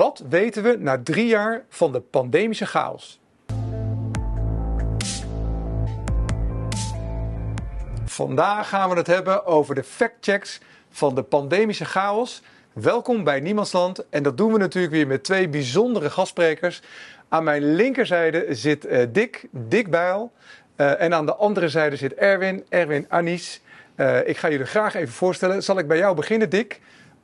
Wat weten we na drie jaar van de pandemische chaos? Vandaag gaan we het hebben over de factchecks van de pandemische chaos. Welkom bij Niemandsland en dat doen we natuurlijk weer met twee bijzondere gastsprekers. Aan mijn linkerzijde zit uh, Dick, Dick Bijl. Uh, en aan de andere zijde zit Erwin, Erwin Anis. Uh, ik ga jullie graag even voorstellen. Zal ik bij jou beginnen, Dick?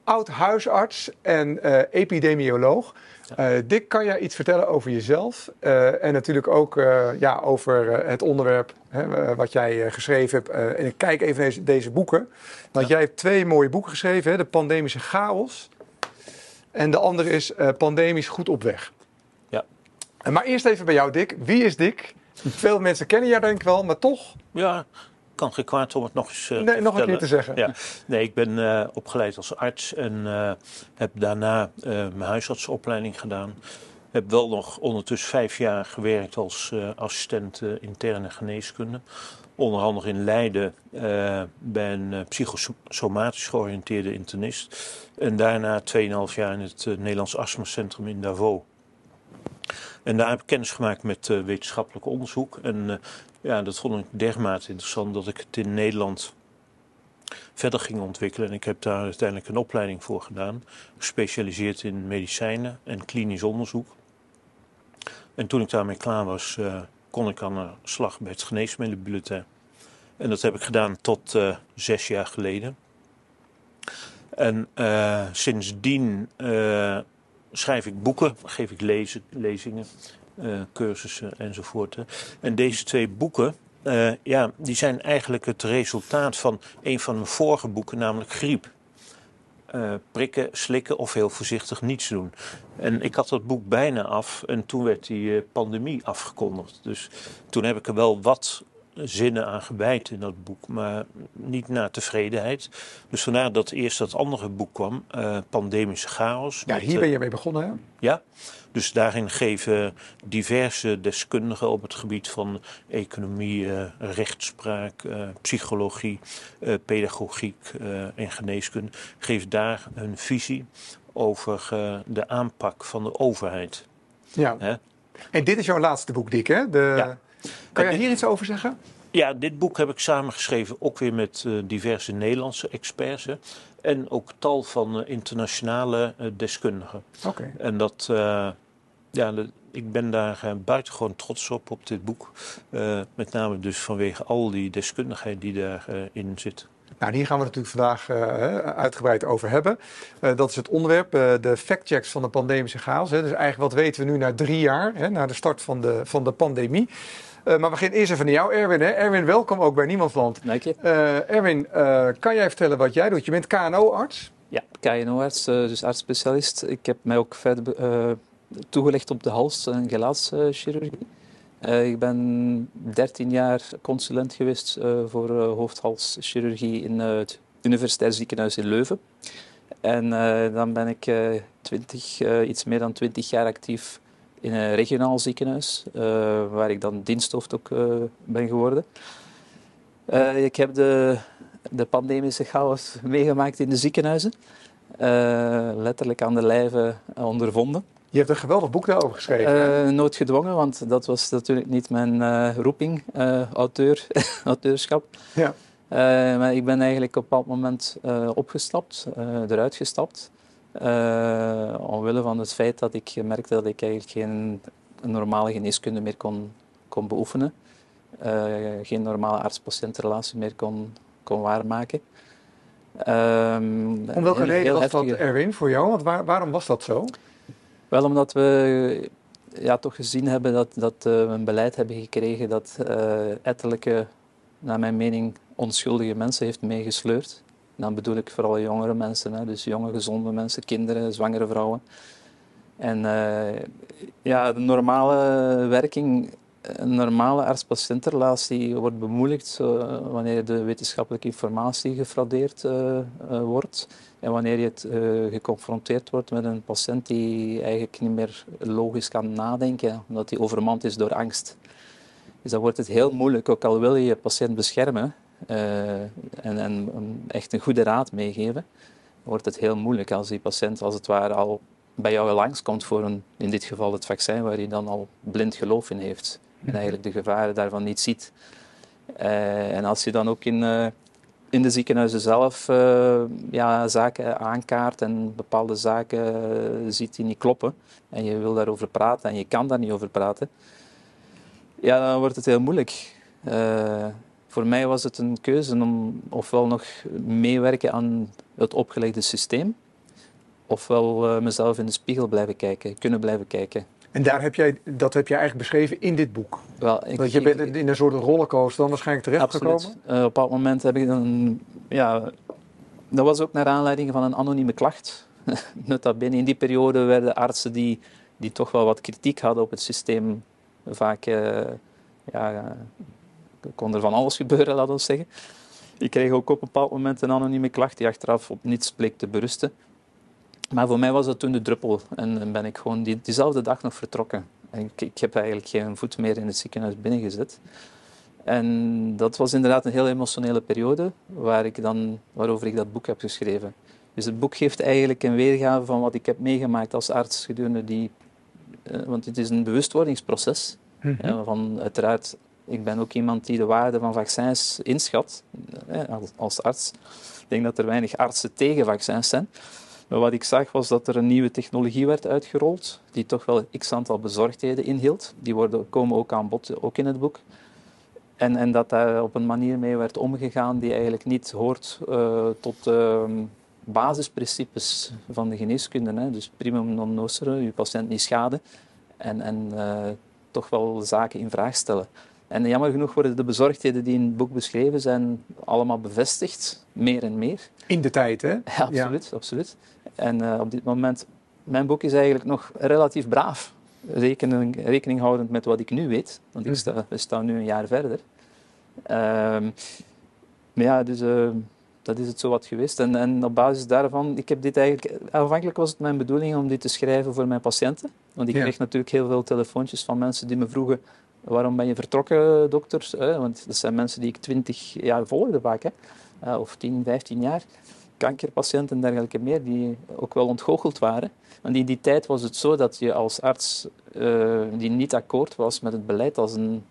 Oud huisarts en epidemioloog. Uh, Dick, kan jij iets vertellen over jezelf? Uh, en natuurlijk ook ja, over het onderwerp hè, wat jij geschreven hebt. en ik kijk even deze, deze boeken. Want ja. jij hebt twee mooie boeken geschreven. Hè? De Pandemische Chaos. En de andere is Pandemisch Goed op Weg. Ja. maar eerst even bij jou, Dick. Wie is Dick? Veel mensen kennen jou denk ik wel, maar toch? Ja, kan geen kwaad om het nog eens uh, nee, nog een keer te zeggen. Ja. Nee, ik ben uh, opgeleid als arts en uh, heb daarna mijn huisartsopleiding gedaan. Heb wel nog ondertussen vijf jaar gewerkt als assistent interne geneeskunde. Onder andere in Leiden bij een psychosomatisch georiënteerde internist. En daarna 2,5 jaar in het Nederlands Astmacentrum in Davos. En daar heb ik kennis gemaakt met uh, wetenschappelijk onderzoek. En uh, ja, dat vond ik dermate interessant dat ik het in Nederland verder ging ontwikkelen. En ik heb daar uiteindelijk een opleiding voor gedaan. Gespecialiseerd in medicijnen en klinisch onderzoek. En toen ik daarmee klaar was, uh, kon ik aan de slag bij het geneesmiddelenbulletin. En dat heb ik gedaan tot zes jaar geleden. En sindsdien schrijf ik boeken, geef ik lezingen, cursussen enzovoort. En deze twee boeken, uh, ja, die zijn eigenlijk het resultaat van een van mijn vorige boeken, namelijk Griep. Uh, prikken, slikken of heel voorzichtig niets doen. En ik had dat boek bijna af en toen werd die pandemie afgekondigd. Dus toen heb ik er wel wat zinnen aan gewijd in dat boek, maar niet naar tevredenheid. Dus vandaar dat eerst dat andere boek kwam, uh, Pandemische Chaos. Ja, met, hier ben je mee begonnen, hè? Ja, dus daarin geven diverse deskundigen op het gebied van economie, uh, rechtspraak, uh, psychologie, pedagogiek en geneeskunde, geven daar hun visie over de aanpak van de overheid. Ja. Hè? En dit is jouw laatste boek, Dick, hè? De... Ja. Kan jij hier iets over zeggen? Ja, dit boek heb ik samengeschreven ook weer met uh, diverse Nederlandse experts. Hè, en ook tal van uh, internationale uh, deskundigen. Oké. Okay. En dat, ja, ik ben daar buitengewoon trots op, op dit boek. met name dus vanwege al die deskundigheid die daarin zit. Nou, hier gaan we het natuurlijk vandaag uh, uitgebreid over hebben. Uh, dat is het onderwerp, uh, de factchecks van de pandemische chaos. Hè. Dus eigenlijk wat weten we nu na drie jaar, hè, na de start van de, van de pandemie. maar we beginnen eerst even naar jou, Erwin. Hè. Erwin, welkom ook bij Niemandsland. Dank je. Erwin, kan jij vertellen wat jij doet? Je bent KNO-arts? Ja, KNO-arts, dus arts-specialist. Ik heb mij ook verder toegelegd op de hals- en gelaatschirurgie. Uh, ik ben 13 jaar consulent geweest uh, voor uh, hoofdhalschirurgie in het Universitair Ziekenhuis in Leuven. En dan ben ik 20, iets meer dan 20 jaar actief in een regionaal ziekenhuis, waar ik dan diensthoofd ook ben geworden. ik heb de, de pandemische chaos meegemaakt in de ziekenhuizen, letterlijk aan de lijve ondervonden. Je hebt een geweldig boek daarover geschreven. Uh, nooit gedwongen, want dat was natuurlijk niet mijn uh, roeping, uh, auteur, auteurschap. Ja. maar ik ben eigenlijk op een bepaald moment opgestapt, eruit gestapt. omwille van het feit dat ik merkte dat ik eigenlijk geen normale geneeskunde meer kon, kon beoefenen. geen normale arts-patiëntrelatie meer kon, kon waarmaken. Um, Om welke reden was dat, Erwin, voor jou? Want waar, waarom was dat zo? Wel omdat we ja, toch gezien hebben dat, dat uh, we een beleid hebben gekregen dat uh, ettelijke, naar mijn mening, onschuldige mensen heeft meegesleurd. Dan bedoel ik vooral jongere mensen, hè, dus jonge, gezonde mensen, kinderen, zwangere vrouwen. En uh, ja, de normale werking, een normale arts-patiëntrelatie wordt bemoeilijkt wanneer de wetenschappelijke informatie gefraudeerd wordt. En wanneer je het, geconfronteerd wordt met een patiënt die eigenlijk niet meer logisch kan nadenken, omdat hij overmand is door angst. Dus dan wordt het heel moeilijk, ook al wil je je patiënt beschermen en, en echt een goede raad meegeven, wordt het heel moeilijk als die patiënt als het ware al bij jou langskomt voor een, in dit geval het vaccin, waar hij dan al blind geloof in heeft. En eigenlijk de gevaren daarvan niet ziet. en als je dan ook in, in de ziekenhuizen zelf ja, zaken aankaart en bepaalde zaken ziet die niet kloppen, en je wil daarover praten en je kan daar niet over praten, ja, dan wordt het heel moeilijk. Voor mij was het een keuze om ofwel nog meewerken aan het opgelegde systeem, ofwel mezelf in de spiegel blijven kijken, kunnen blijven kijken. En daar heb jij, dat heb jij eigenlijk beschreven in dit boek? Wel, ik, dat je bent in een soort rollercoaster dan waarschijnlijk terechtgekomen? Uh, op dat moment heb ik dan... Ja, dat was ook naar aanleiding van een anonieme klacht. Nota bene, in die periode werden artsen die, die toch wel wat kritiek hadden op het systeem vaak... Uh, ja, kon er van alles gebeuren, laten we zeggen. Ik kreeg ook op een bepaald moment een anonieme klacht die achteraf op niets bleek te berusten. Maar voor mij was dat toen de druppel en ben ik gewoon die, diezelfde dag nog vertrokken. En ik, ik heb eigenlijk geen voet meer in het ziekenhuis binnengezet. En dat was inderdaad een heel emotionele periode waar ik dan, waarover ik dat boek heb geschreven. Dus het boek geeft eigenlijk een weergave van wat ik heb meegemaakt als arts gedurende die... Eh, want het is een bewustwordingsproces. Mm van uiteraard ik ben ook iemand die de waarde van vaccins inschat, als arts. Ik denk dat er weinig artsen tegen vaccins zijn. Wat ik zag was dat er een nieuwe technologie werd uitgerold, die toch wel x aantal bezorgdheden inhield. Die worden, komen ook aan bod, ook in het boek. En, en dat daar op een manier mee werd omgegaan die eigenlijk niet hoort uh, tot uh, basisprincipes van de geneeskunde. Hè. Dus primum non nocere, je patiënt niet schaden. En, en uh, toch wel zaken in vraag stellen. En jammer genoeg worden de bezorgdheden die in het boek beschreven zijn allemaal bevestigd, meer en meer. In de tijd, hè? Ja, absoluut. absoluut. En uh, op dit moment, mijn boek is eigenlijk nog relatief braaf. Rekening, rekening houdend met wat ik nu weet, want ik mhm. sta, we staan nu een jaar verder. Um, maar ja, dus uh, dat is het zo wat geweest. En, en op basis daarvan, ik heb dit eigenlijk, aanvankelijk was het mijn bedoeling om dit te schrijven voor mijn patiënten. Want ik kreeg natuurlijk heel veel telefoontjes van mensen die me vroegen Waarom ben je vertrokken, dokter? Want dat zijn mensen die ik twintig jaar volgde vaak, hè? Eh, of 10, 15 jaar. Kankerpatiënten en dergelijke meer, die ook wel ontgoocheld waren. Want in die tijd was het zo dat je als arts uh, die niet akkoord was met het beleid als een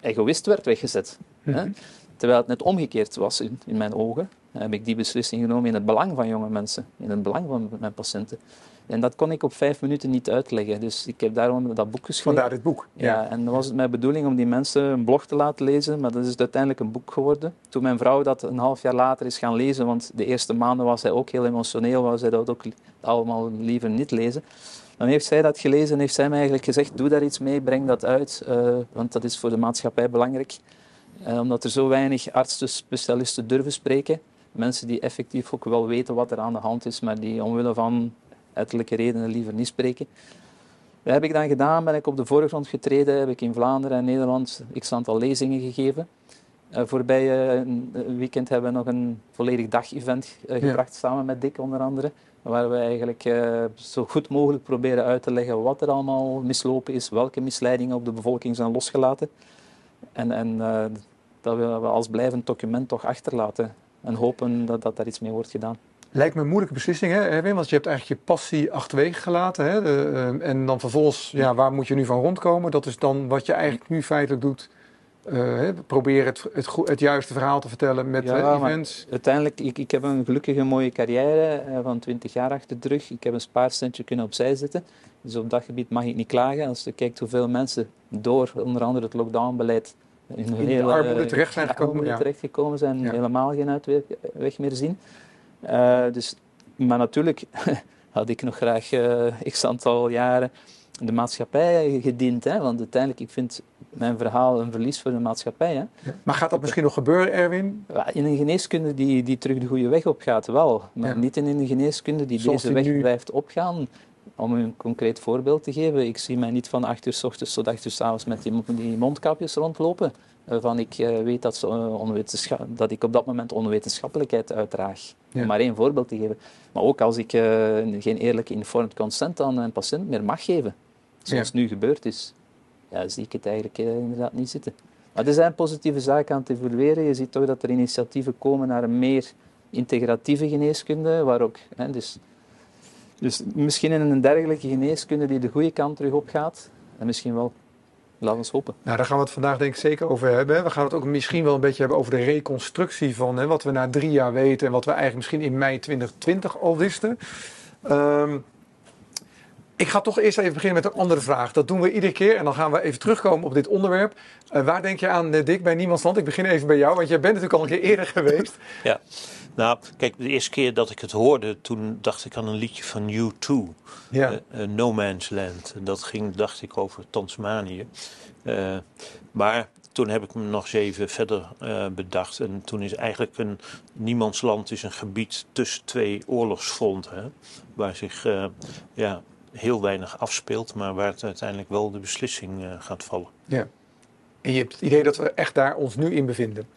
egoïst werd weggezet. hè? Mhm. Terwijl het net omgekeerd was in, in mijn ogen, heb ik die beslissing genomen in het belang van jonge mensen, in het belang van mijn patiënten. En dat kon ik op vijf minuten niet uitleggen. Dus ik heb daarom dat boek geschreven. Vandaar dit boek. Ja. en dan was het mijn bedoeling om die mensen een blog te laten lezen, maar dat is uiteindelijk een boek geworden. Toen mijn vrouw dat een half jaar later is gaan lezen, want de eerste maanden was zij ook heel emotioneel, wou zij dat ook allemaal liever niet lezen. Dan heeft zij dat gelezen en heeft zij mij eigenlijk gezegd, doe daar iets mee, breng dat uit, uh, want dat is voor de maatschappij belangrijk. Uh, omdat er zo weinig artsen, specialisten durven spreken. Mensen die effectief ook wel weten wat er aan de hand is, maar die omwille van uiterlijke redenen liever niet spreken. Dat heb ik dan gedaan, ben ik op de voorgrond getreden, heb ik in Vlaanderen en Nederland x aantal lezingen gegeven. Uh, voorbij uh, weekend hebben we nog een volledig dag-event uh, gebracht, samen met Dick onder andere. Waar we eigenlijk zo goed mogelijk proberen uit te leggen wat er allemaal mislopen is, welke misleidingen op de bevolking zijn losgelaten. En, en dat we als blijvend document toch achterlaten. En hopen dat, dat daar iets mee wordt gedaan. Lijkt me een moeilijke beslissing, hè, Erwin? Want je hebt eigenlijk je passie achterwege gelaten. Hè? De, uh, en dan vervolgens, ja, waar moet je nu van rondkomen? Dat is dan wat je eigenlijk nu feitelijk doet. Uh, probeer het, het, het, juiste verhaal te vertellen met ja, events. Uiteindelijk, ik, ik heb een gelukkige mooie carrière uh, van 20 jaar achter de rug. Ik heb een spaarcentje kunnen opzij zetten. Dus op dat gebied mag ik niet klagen. Als je kijkt hoeveel mensen door onder andere het lockdownbeleid in, in hele, armoede terecht zijn gekomen, ja. terechtgekomen zijn, ja. helemaal geen uitweg meer zien. Uh, dus, maar natuurlijk had ik nog graag uh, x aantal jaren de maatschappij gediend. Hè? Want uiteindelijk, ik vind mijn verhaal een verlies voor de maatschappij. Hè? Maar gaat dat misschien nog gebeuren, Erwin? In een geneeskunde die, die terug de goede weg op gaat, wel. Maar niet in een geneeskunde die deze weg blijft opgaan. Om een concreet voorbeeld te geven, ik zie mij niet van 8 uur s ochtends tot 8 uur s avonds met die, die mondkapjes rondlopen. Waarvan ik uh, weet dat, ze, uh, dat ik op dat moment onwetenschappelijkheid uitdraag. Om maar één voorbeeld te geven. Maar ook als ik uh, geen eerlijke informed consent aan een patiënt meer mag geven, zoals nu gebeurd is, ja, zie ik het eigenlijk inderdaad niet zitten. Maar er zijn positieve zaken aan het evolueren. Je ziet toch dat er initiatieven komen naar een meer integratieve geneeskunde, waar ook... Hè, dus Dus misschien in een dergelijke geneeskunde die de goede kant terug op gaat. En misschien wel. Laten we hopen. Nou, daar gaan we het vandaag denk ik zeker over hebben. We gaan het ook misschien wel een beetje hebben over de reconstructie van hè, wat we na drie jaar weten en wat we eigenlijk misschien in mei 2020 al wisten. Um, ik ga toch eerst even beginnen met een andere vraag. Dat doen we iedere keer en dan gaan we even terugkomen op dit onderwerp. Uh, waar denk je aan, uh, Dick, bij Niemandsland? Ik begin even bij jou, want jij bent natuurlijk al een keer eerder geweest. Ja, nou, kijk, de eerste keer dat ik het hoorde, toen dacht ik aan een liedje van U2. Ja. Uh, no Man's Land. En dat ging, dacht ik, over Tasmanië. maar toen heb ik me nog eens even verder bedacht. En toen is eigenlijk een niemandsland is een gebied tussen twee oorlogsfronten. Hè, waar zich ja, heel weinig afspeelt, maar waar het uiteindelijk wel de beslissing uh, gaat vallen. Ja. En je hebt het idee dat we echt daar ons nu in bevinden?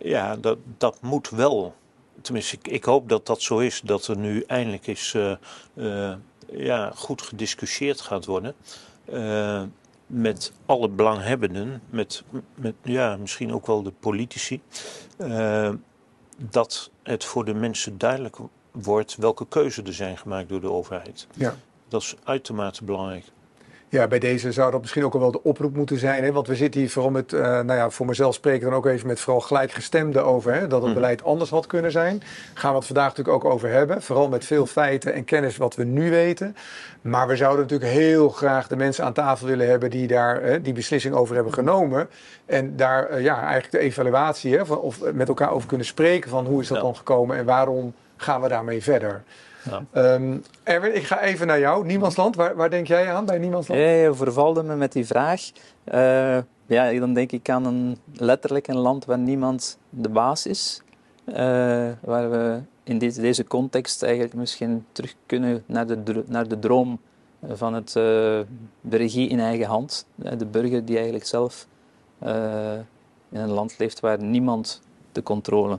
Ja, dat, dat moet wel. Tenminste, ik, ik hoop dat dat zo is, dat er nu eindelijk eens uh, uh, ja, goed gediscussieerd gaat worden. met alle belanghebbenden, met, met ja, misschien ook wel de politici. dat het voor de mensen duidelijk wordt welke keuzes er zijn gemaakt door de overheid. Ja. Dat is uitermate belangrijk. Ja, bij deze zou dat misschien ook al wel de oproep moeten zijn. Hè? Want we zitten hier vooral met, uh, nou ja, voor mezelf spreken dan ook even met vooral gelijkgestemden over. Hè? Dat het mhm. beleid anders had kunnen zijn. Gaan we het vandaag natuurlijk ook over hebben. Vooral met veel feiten en kennis wat we nu weten. Maar we zouden natuurlijk heel graag de mensen aan tafel willen hebben die daar hè, die beslissing over hebben genomen. En daar uh, ja, eigenlijk de evaluatie, hè, van, of met elkaar over kunnen spreken van hoe is dat dan gekomen en waarom gaan we daarmee verder. Ja. Um, Erwin, ik ga even naar jou. Niemandsland, waar, waar denk jij aan bij Niemandsland? Ja, je vervalde me met die vraag. Uh, ja, dan denk ik aan een, letterlijk een land waar niemand de baas is. Uh, waar we in deze, deze context eigenlijk misschien terug kunnen naar de, naar de droom van het, uh, de regie in eigen hand. De burger die eigenlijk zelf in een land leeft waar niemand de controle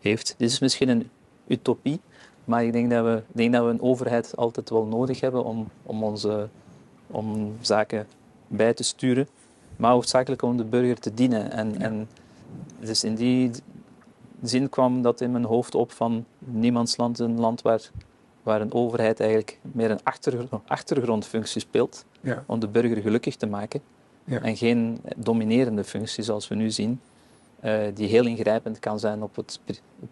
heeft. Dit is misschien een utopie. Maar ik denk dat we, denk dat we een overheid altijd wel nodig hebben om, om, onze, om zaken bij te sturen. Maar hoofdzakelijk om de burger te dienen. En, en dus in die zin kwam dat in mijn hoofd op van niemandsland, een land waar, waar een overheid eigenlijk meer een achtergrond, achtergrondfunctie speelt. Ja. Om de burger gelukkig te maken. Ja. En geen dominerende functie zoals we nu zien. Uh, die heel ingrijpend kan zijn op het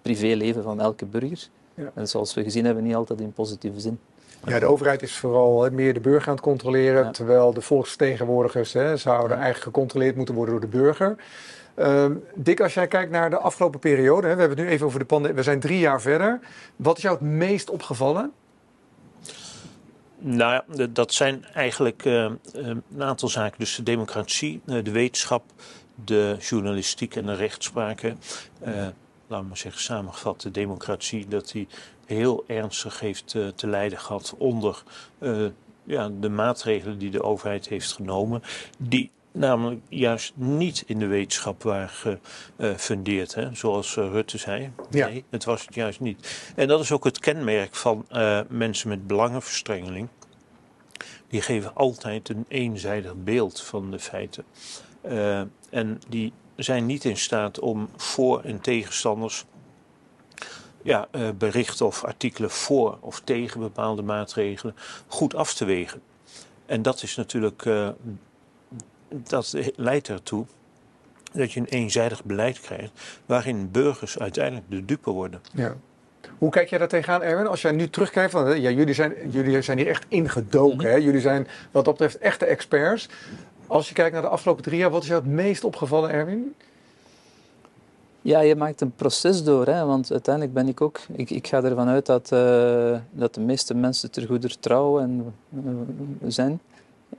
privéleven van elke burger. Ja. En zoals we gezien hebben, niet altijd in positieve zin. Ja, de overheid is vooral meer de burger aan het controleren, terwijl de volksvertegenwoordigers hè, zouden eigenlijk gecontroleerd moeten worden door de burger. Uh, Dick, als jij kijkt naar de afgelopen periode, hè, we hebben het nu even over de pandemie, we zijn drie jaar verder. Wat is jou het meest opgevallen? Nou ja, dat zijn eigenlijk uh, een aantal zaken. Dus de democratie, de wetenschap, de journalistiek en de rechtspraken. Uh, laten we maar zeggen, samengevat, de democratie, dat die heel ernstig heeft uh, te lijden gehad onder uh, ja, de maatregelen die de overheid heeft genomen. Die namelijk juist niet in de wetenschap waren gefundeerd, hè, zoals Rutte zei. Ja. Nee, het was het juist niet. En dat is ook het kenmerk van mensen met belangenverstrengeling. Die geven altijd een eenzijdig beeld van de feiten. Uh, en die zijn niet in staat om voor- en tegenstanders ja, uh, berichten of artikelen voor of tegen bepaalde maatregelen goed af te wegen. En dat is natuurlijk, uh, dat leidt ertoe dat je een eenzijdig beleid krijgt waarin burgers uiteindelijk de dupe worden. Ja. Hoe kijk jij daar tegenaan, Erwin? Als jij nu terugkijkt, van, ja, jullie, zijn, jullie zijn hier echt ingedoken. Mhm. hè? Jullie zijn wat dat betreft echte experts. Als je kijkt naar de afgelopen drie jaar, wat is jou het meest opgevallen, Erwin? Ja, je maakt een proces door, hè? want uiteindelijk ben ik ook... Ik, ik ga ervan uit dat, uh, dat de meeste mensen ter goeder trouw en, uh, zijn.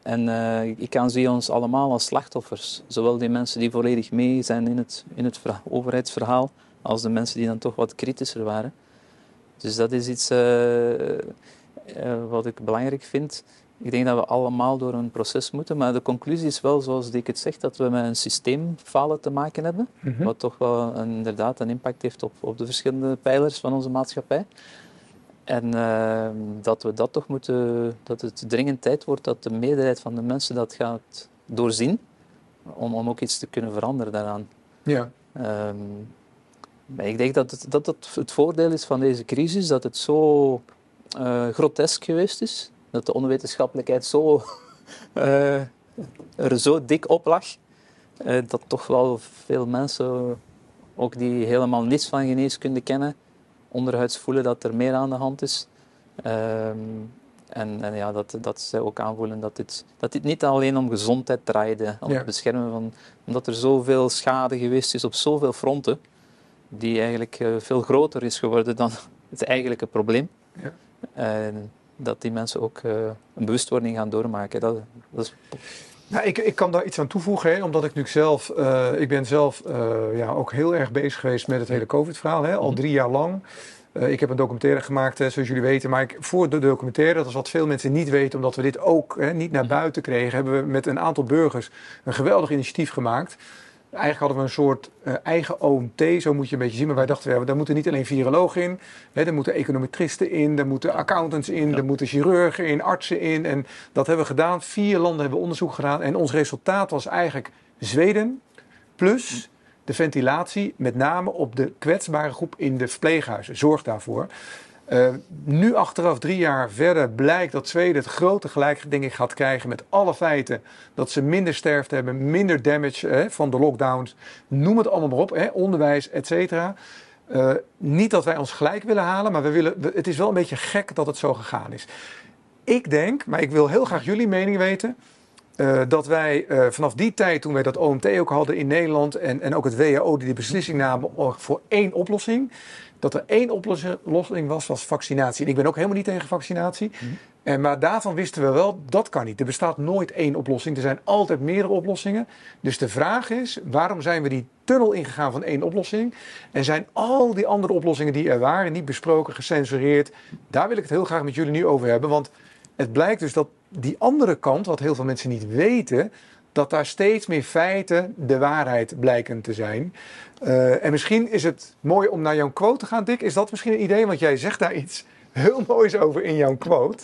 En uh, ik kan zie ons allemaal als slachtoffers. Zowel die mensen die volledig mee zijn in het, in het overheidsverhaal, als de mensen die dan toch wat kritischer waren. Dus dat is iets wat ik belangrijk vind. Ik denk dat we allemaal door een proces moeten, maar de conclusie is wel, zoals ik het zeg, dat we met een systeemfalen te maken hebben, mhm. wat toch wel een, inderdaad een impact heeft op, op de verschillende pijlers van onze maatschappij. En uh, dat we dat toch moeten, dat het dringend tijd wordt dat de meerderheid van de mensen dat gaat doorzien, om, om ook iets te kunnen veranderen daaraan. Ja. Um, ik denk dat het, dat het het voordeel is van deze crisis, dat het zo uh, grotesk geweest is. Dat de onwetenschappelijkheid zo, uh, er zo dik op lag. Uh, dat toch wel veel mensen, ook die helemaal niets van geneeskunde kennen, onderhuids voelen dat er meer aan de hand is. Ehm, en, en, ja, dat, dat ze ook aanvoelen dat dit, dat dit niet alleen om gezondheid draaide, om het beschermen van... Omdat er zoveel schade geweest is op zoveel fronten, die eigenlijk uh, veel groter is geworden dan het eigenlijke probleem. Ja. En dat die mensen ook uh, een bewustwording gaan doormaken. Dat, dat is... Nou, ik, ik kan daar iets aan toevoegen, hè, omdat ik nu zelf, uh, ik ben zelf ja, ook heel erg bezig geweest met het hele COVID-verhaal, al mhm. drie jaar lang. Ik heb een documentaire gemaakt, zoals jullie weten. Maar ik, voor de documentaire, dat is wat veel mensen niet weten, omdat we dit ook hè, niet naar buiten kregen, hebben we met een aantal burgers een geweldig initiatief gemaakt. Eigenlijk hadden we een soort uh, eigen OMT, zo moet je een beetje zien. Maar wij dachten, ja, daar moeten niet alleen virologen in. Hè, er moeten econometristen in, er moeten accountants in, ja. er moeten chirurgen in, artsen in. En dat hebben we gedaan. Vier landen hebben onderzoek gedaan. En ons resultaat was eigenlijk Zweden plus de ventilatie, met name op de kwetsbare groep in de verpleeghuizen. Zorg daarvoor. Uh, nu achteraf, drie jaar verder, blijkt dat Zweden het grote gelijk denk ik, gaat krijgen met alle feiten. Dat ze minder sterfte hebben, minder damage hè, van de lockdowns. Noem het allemaal maar op, hè, onderwijs, et cetera. Uh, niet dat wij ons gelijk willen halen, maar we willen, het is wel een beetje gek dat het zo gegaan is. Ik denk, maar ik wil heel graag jullie mening weten. Uh, dat wij uh, vanaf die tijd, toen wij dat OMT ook hadden in Nederland en, en ook het WHO die de beslissing namen voor één oplossing, dat er één oplossing was, was vaccinatie. En ik ben ook helemaal niet tegen vaccinatie. Mm -hmm. en, maar daarvan wisten we wel, dat kan niet. Er bestaat nooit één oplossing. Er zijn altijd meerdere oplossingen. Dus de vraag is, waarom zijn we die tunnel ingegaan van één oplossing? En zijn al die andere oplossingen die er waren niet besproken, gecensureerd? Daar wil ik het heel graag met jullie nu over hebben. Want het blijkt dus dat die andere kant, wat heel veel mensen niet weten, dat daar steeds meer feiten de waarheid blijken te zijn. Uh, en misschien is het mooi om naar jouw quote te gaan, Dick. Is dat misschien een idee? Want jij zegt daar iets heel moois over in jouw quote.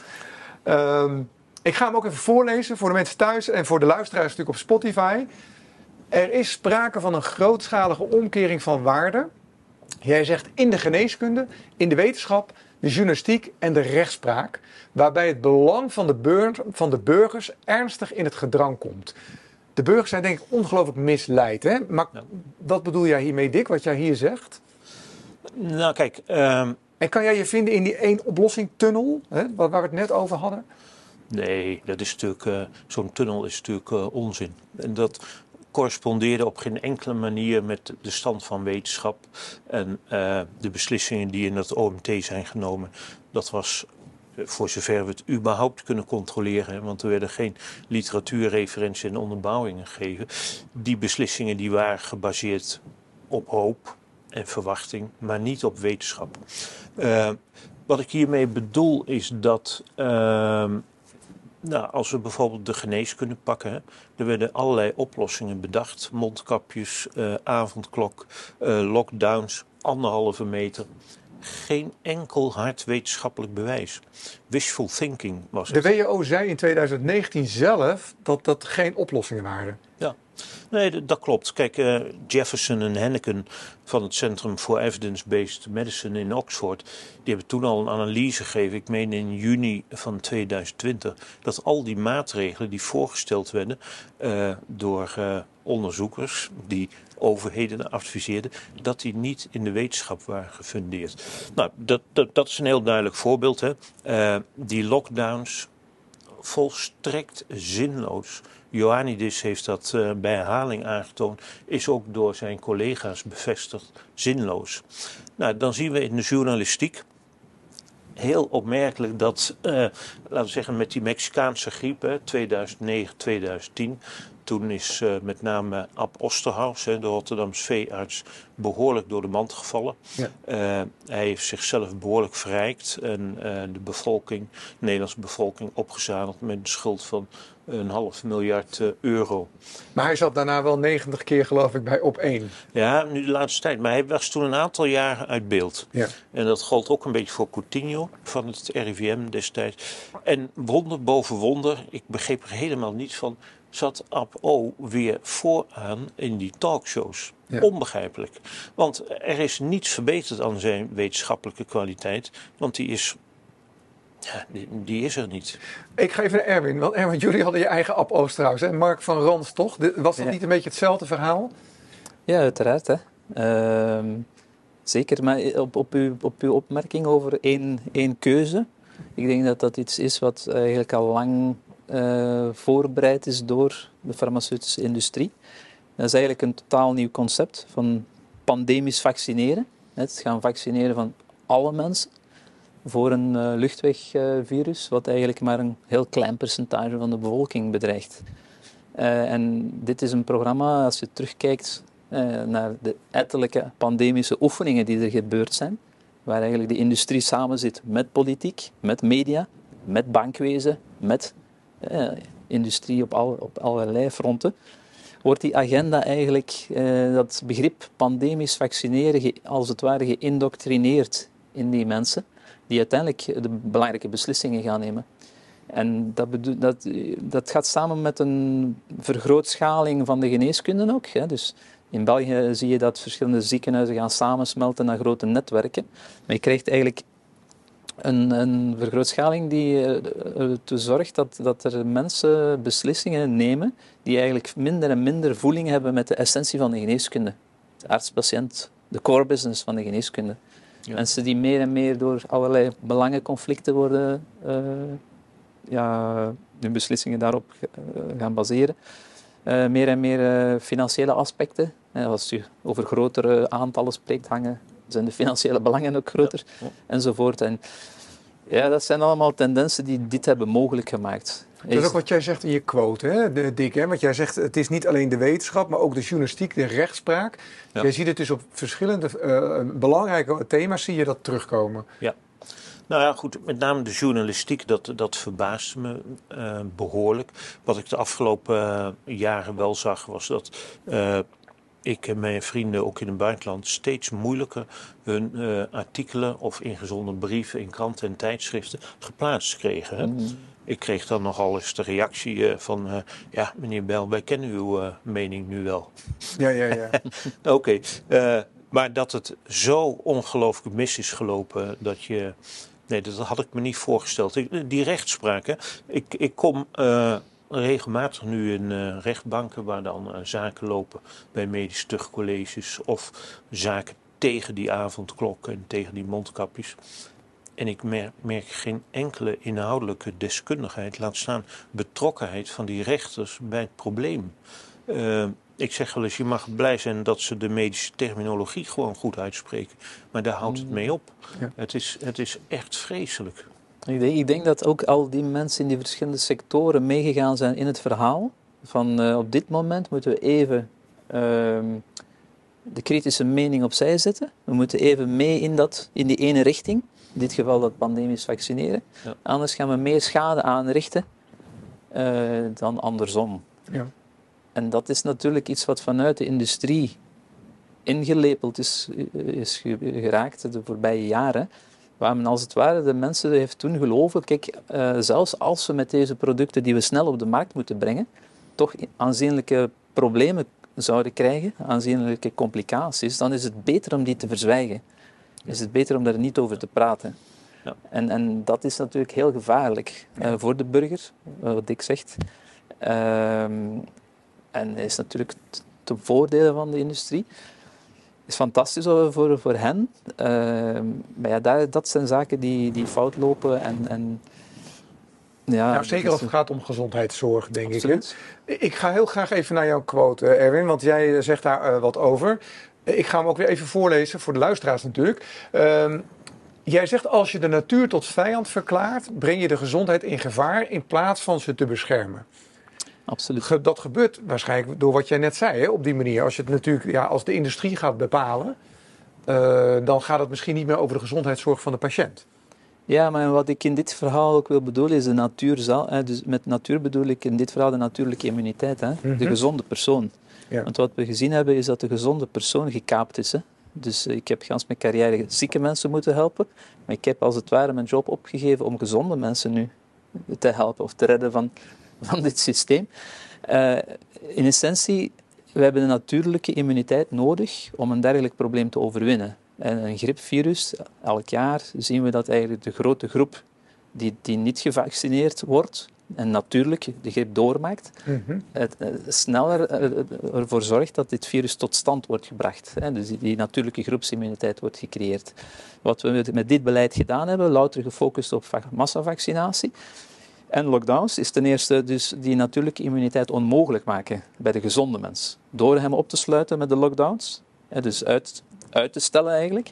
Uh, ik ga hem ook even voorlezen voor de mensen thuis en voor de luisteraars natuurlijk op Spotify. Er is sprake van een grootschalige omkering van waarden. Jij zegt in de geneeskunde, in de wetenschap, de journalistiek en de rechtspraak, waarbij het belang van de, burgers, van de burgers ernstig in het gedrang komt. De burgers zijn denk ik ongelooflijk misleid. Hè? Maar ja. wat bedoel jij hiermee, Dick, wat jij hier zegt? Nou, kijk. Um... En kan jij je vinden in die één oplossing tunnel, hè, waar we het net over hadden? Nee, dat is natuurlijk. Uh, Zo'n tunnel is natuurlijk uh, onzin. En dat correspondeerde op geen enkele manier met de stand van wetenschap en uh, de beslissingen die in het OMT zijn genomen. Dat was voor zover we het überhaupt kunnen controleren, want er werden geen literatuurreferenties en onderbouwingen gegeven. Die beslissingen die waren gebaseerd op hoop en verwachting, maar niet op wetenschap. Uh, wat ik hiermee bedoel is dat. Uh, nou, als we bijvoorbeeld de geneeskunde pakken, er werden allerlei oplossingen bedacht. Mondkapjes, uh, avondklok, uh, lockdowns, anderhalve meter geen enkel hard wetenschappelijk bewijs. Wishful thinking was het. De WHO zei in 2019 zelf dat dat geen oplossingen waren. Nee, dat klopt. Kijk, uh, Jefferson en Henneken van het Centrum for Evidence-Based Medicine in Oxford, die hebben toen al een analyse gegeven, ik meen in juni van 2020, dat al die maatregelen die voorgesteld werden uh, door uh, onderzoekers die overheden adviseerden, dat die niet in de wetenschap waren gefundeerd. Nou, dat, dat, dat is een heel duidelijk voorbeeld. Hè. Die lockdowns, volstrekt zinloos. Ioannidis heeft dat uh, bij herhaling aangetoond, is ook door zijn collega's bevestigd zinloos. Nou, dan zien we in de journalistiek heel opmerkelijk dat, uh, laten we zeggen, met die Mexicaanse griep, 2009, 2010, toen is uh, met name Ab Osterhaus, de Rotterdamse veearts, behoorlijk door de mand gevallen. Ja. Uh, hij heeft zichzelf behoorlijk verrijkt en uh, de bevolking, de Nederlandse bevolking, opgezadeld met een schuld van een half miljard euro. Maar hij zat daarna wel 90 keer, geloof ik, bij op één. Ja, nu de laatste tijd. Maar hij was toen een aantal jaren uit beeld. Ja. En dat gold ook een beetje voor Coutinho van het RIVM destijds. En wonder boven wonder, ik begreep er helemaal niets van zat Ab-O weer vooraan in die talkshows. Ja. Onbegrijpelijk. Want er is niets verbeterd aan zijn wetenschappelijke kwaliteit. Want die is Ja, die, die, is er niet. Ik ga even naar Erwin, want Erwin, jullie hadden je eigen app Oost trouwens. Hè? Mark van Rans, toch? Was dat niet een beetje hetzelfde verhaal? Ja, uiteraard. Hè. Uh, zeker, maar op, op, uw, op uw opmerking over één, één keuze. Ik denk dat dat iets is wat eigenlijk al lang uh, voorbereid is door de farmaceutische industrie. Dat is eigenlijk een totaal nieuw concept van pandemisch vaccineren. Het gaan vaccineren van alle mensen voor een uh, luchtwegvirus, wat eigenlijk maar een heel klein percentage van de bevolking bedreigt. Uh, en dit is een programma, als je terugkijkt naar de ettelijke pandemische oefeningen die er gebeurd zijn, waar eigenlijk de industrie samen zit met politiek, met media, met bankwezen, met industrie op, al, op allerlei fronten, wordt die agenda eigenlijk, dat begrip pandemisch vaccineren, als het ware geïndoctrineerd in die mensen die uiteindelijk de belangrijke beslissingen gaan nemen. En dat, dat, dat gaat samen met een vergrootschaling van de geneeskunde ook. Hè. Dus in België zie je dat verschillende ziekenhuizen gaan samensmelten naar grote netwerken. Maar je krijgt eigenlijk een, een vergrootschaling die ertoe zorgt dat, dat er mensen beslissingen nemen die eigenlijk minder en minder voeling hebben met de essentie van de geneeskunde. De arts-patiënt, de core business van de geneeskunde. Ja. Mensen die meer en meer door allerlei belangenconflicten worden, uh, ja, hun beslissingen daarop uh, gaan baseren. Uh, meer en meer financiële aspecten. als je over grotere aantallen spreekt, hangen, zijn de financiële belangen ook groter, ja. enzovoort. En ja, dat zijn allemaal tendensen die dit hebben mogelijk gemaakt. Dat is ook wat jij zegt in je quote, hè, Dick. Hè? Want jij zegt, het is niet alleen de wetenschap, maar ook de journalistiek, de rechtspraak. Ja. Jij ziet het dus op verschillende uh, belangrijke thema's, zie je dat terugkomen. Ja. Nou ja, goed, met name de journalistiek, dat, dat verbaasde me uh, behoorlijk. Wat ik de afgelopen uh, jaren wel zag, was dat ik en mijn vrienden ook in het buitenland steeds moeilijker hun uh, artikelen of ingezonden brieven in kranten en tijdschriften geplaatst kregen. Hè? Mm. Ik kreeg dan nogal eens de reactie uh, van, uh, ja meneer Bel, wij kennen uw mening nu wel. Ja, ja, ja. Oké, okay. maar dat het zo ongelooflijk mis is gelopen dat je... Nee, dat had ik me niet voorgesteld. Die rechtspraak, Ik, ik kom regelmatig nu in uh, rechtbanken waar dan uh, zaken lopen bij medisch tuchtcolleges of zaken tegen die avondklok en tegen die mondkapjes. En ik merk, merk, geen enkele inhoudelijke deskundigheid, laat staan betrokkenheid van die rechters bij het probleem. Uh, ik zeg wel eens, je mag blij zijn dat ze de medische terminologie gewoon goed uitspreken. Maar daar houdt het mm. mee op. Ja. Het, is, het is echt vreselijk. Ik denk, ik denk, dat ook al die mensen in die verschillende sectoren meegegaan zijn in het verhaal. Van uh, op dit moment moeten we even uh, de kritische mening opzij zetten. We moeten even mee in, dat, in die ene richting. In dit geval dat pandemisch vaccineren. Ja. Anders gaan we meer schade aanrichten uh, dan andersom. Ja. En dat is natuurlijk iets wat vanuit de industrie ingelepeld is, is geraakt de voorbije jaren waar men als het ware de mensen heeft toen geloven, kijk, uh, zelfs als we met deze producten die we snel op de markt moeten brengen, toch aanzienlijke problemen zouden krijgen, aanzienlijke complicaties, dan is het beter om die te verzwijgen. Is het beter om daar niet over te praten. Ja. En, en dat is natuurlijk heel gevaarlijk uh, voor de burger, uh, wat ik zegt. Uh, en is natuurlijk ten voordele van de industrie is fantastisch voor, voor hen. Uh, maar ja, dat, dat zijn zaken die, die fout lopen. En, en, ja, nou, zeker als het gaat om gezondheidszorg, denk absoluut. ik. Ik ga heel graag even naar jouw quote, eh, Erwin, want jij zegt daar uh, wat over. Ik ga hem ook weer even voorlezen, voor de luisteraars natuurlijk. Uh, jij zegt als je de natuur tot vijand verklaart, breng je de gezondheid in gevaar in plaats van ze te beschermen. Absoluut. Dat gebeurt waarschijnlijk door wat jij net zei, hè, op die manier. Als je het natuurlijk, ja, als de industrie gaat bepalen, uh, dan gaat het misschien niet meer over de gezondheidszorg van de patiënt. Ja, maar wat ik in dit verhaal ook wil bedoelen is de natuur zelf. Hè, dus met natuur bedoel ik in dit verhaal de natuurlijke immuniteit, hè, de mhm. gezonde persoon. Ja. Want wat we gezien hebben is dat de gezonde persoon gekaapt is. Hè. Dus ik heb gans mijn carrière zieke mensen moeten helpen, maar ik heb als het ware mijn job opgegeven om gezonde mensen nu te helpen of te redden van van dit systeem. Uh, in essentie, we hebben een natuurlijke immuniteit nodig om een dergelijk probleem te overwinnen. En een gripvirus, elk jaar zien we dat eigenlijk de grote groep die, die niet gevaccineerd wordt en natuurlijk de griep doormaakt, Mhm. het, eh, sneller eh, ervoor zorgt dat dit virus tot stand wordt gebracht. Hè. Dus die, die natuurlijke groepsimmuniteit wordt gecreëerd. Wat we met, met dit beleid gedaan hebben, louter gefocust op va- massavaccinatie. En lockdowns is ten eerste dus die natuurlijke immuniteit onmogelijk maken bij de gezonde mens. Door hem op te sluiten met de lockdowns, dus uit, uit te stellen eigenlijk.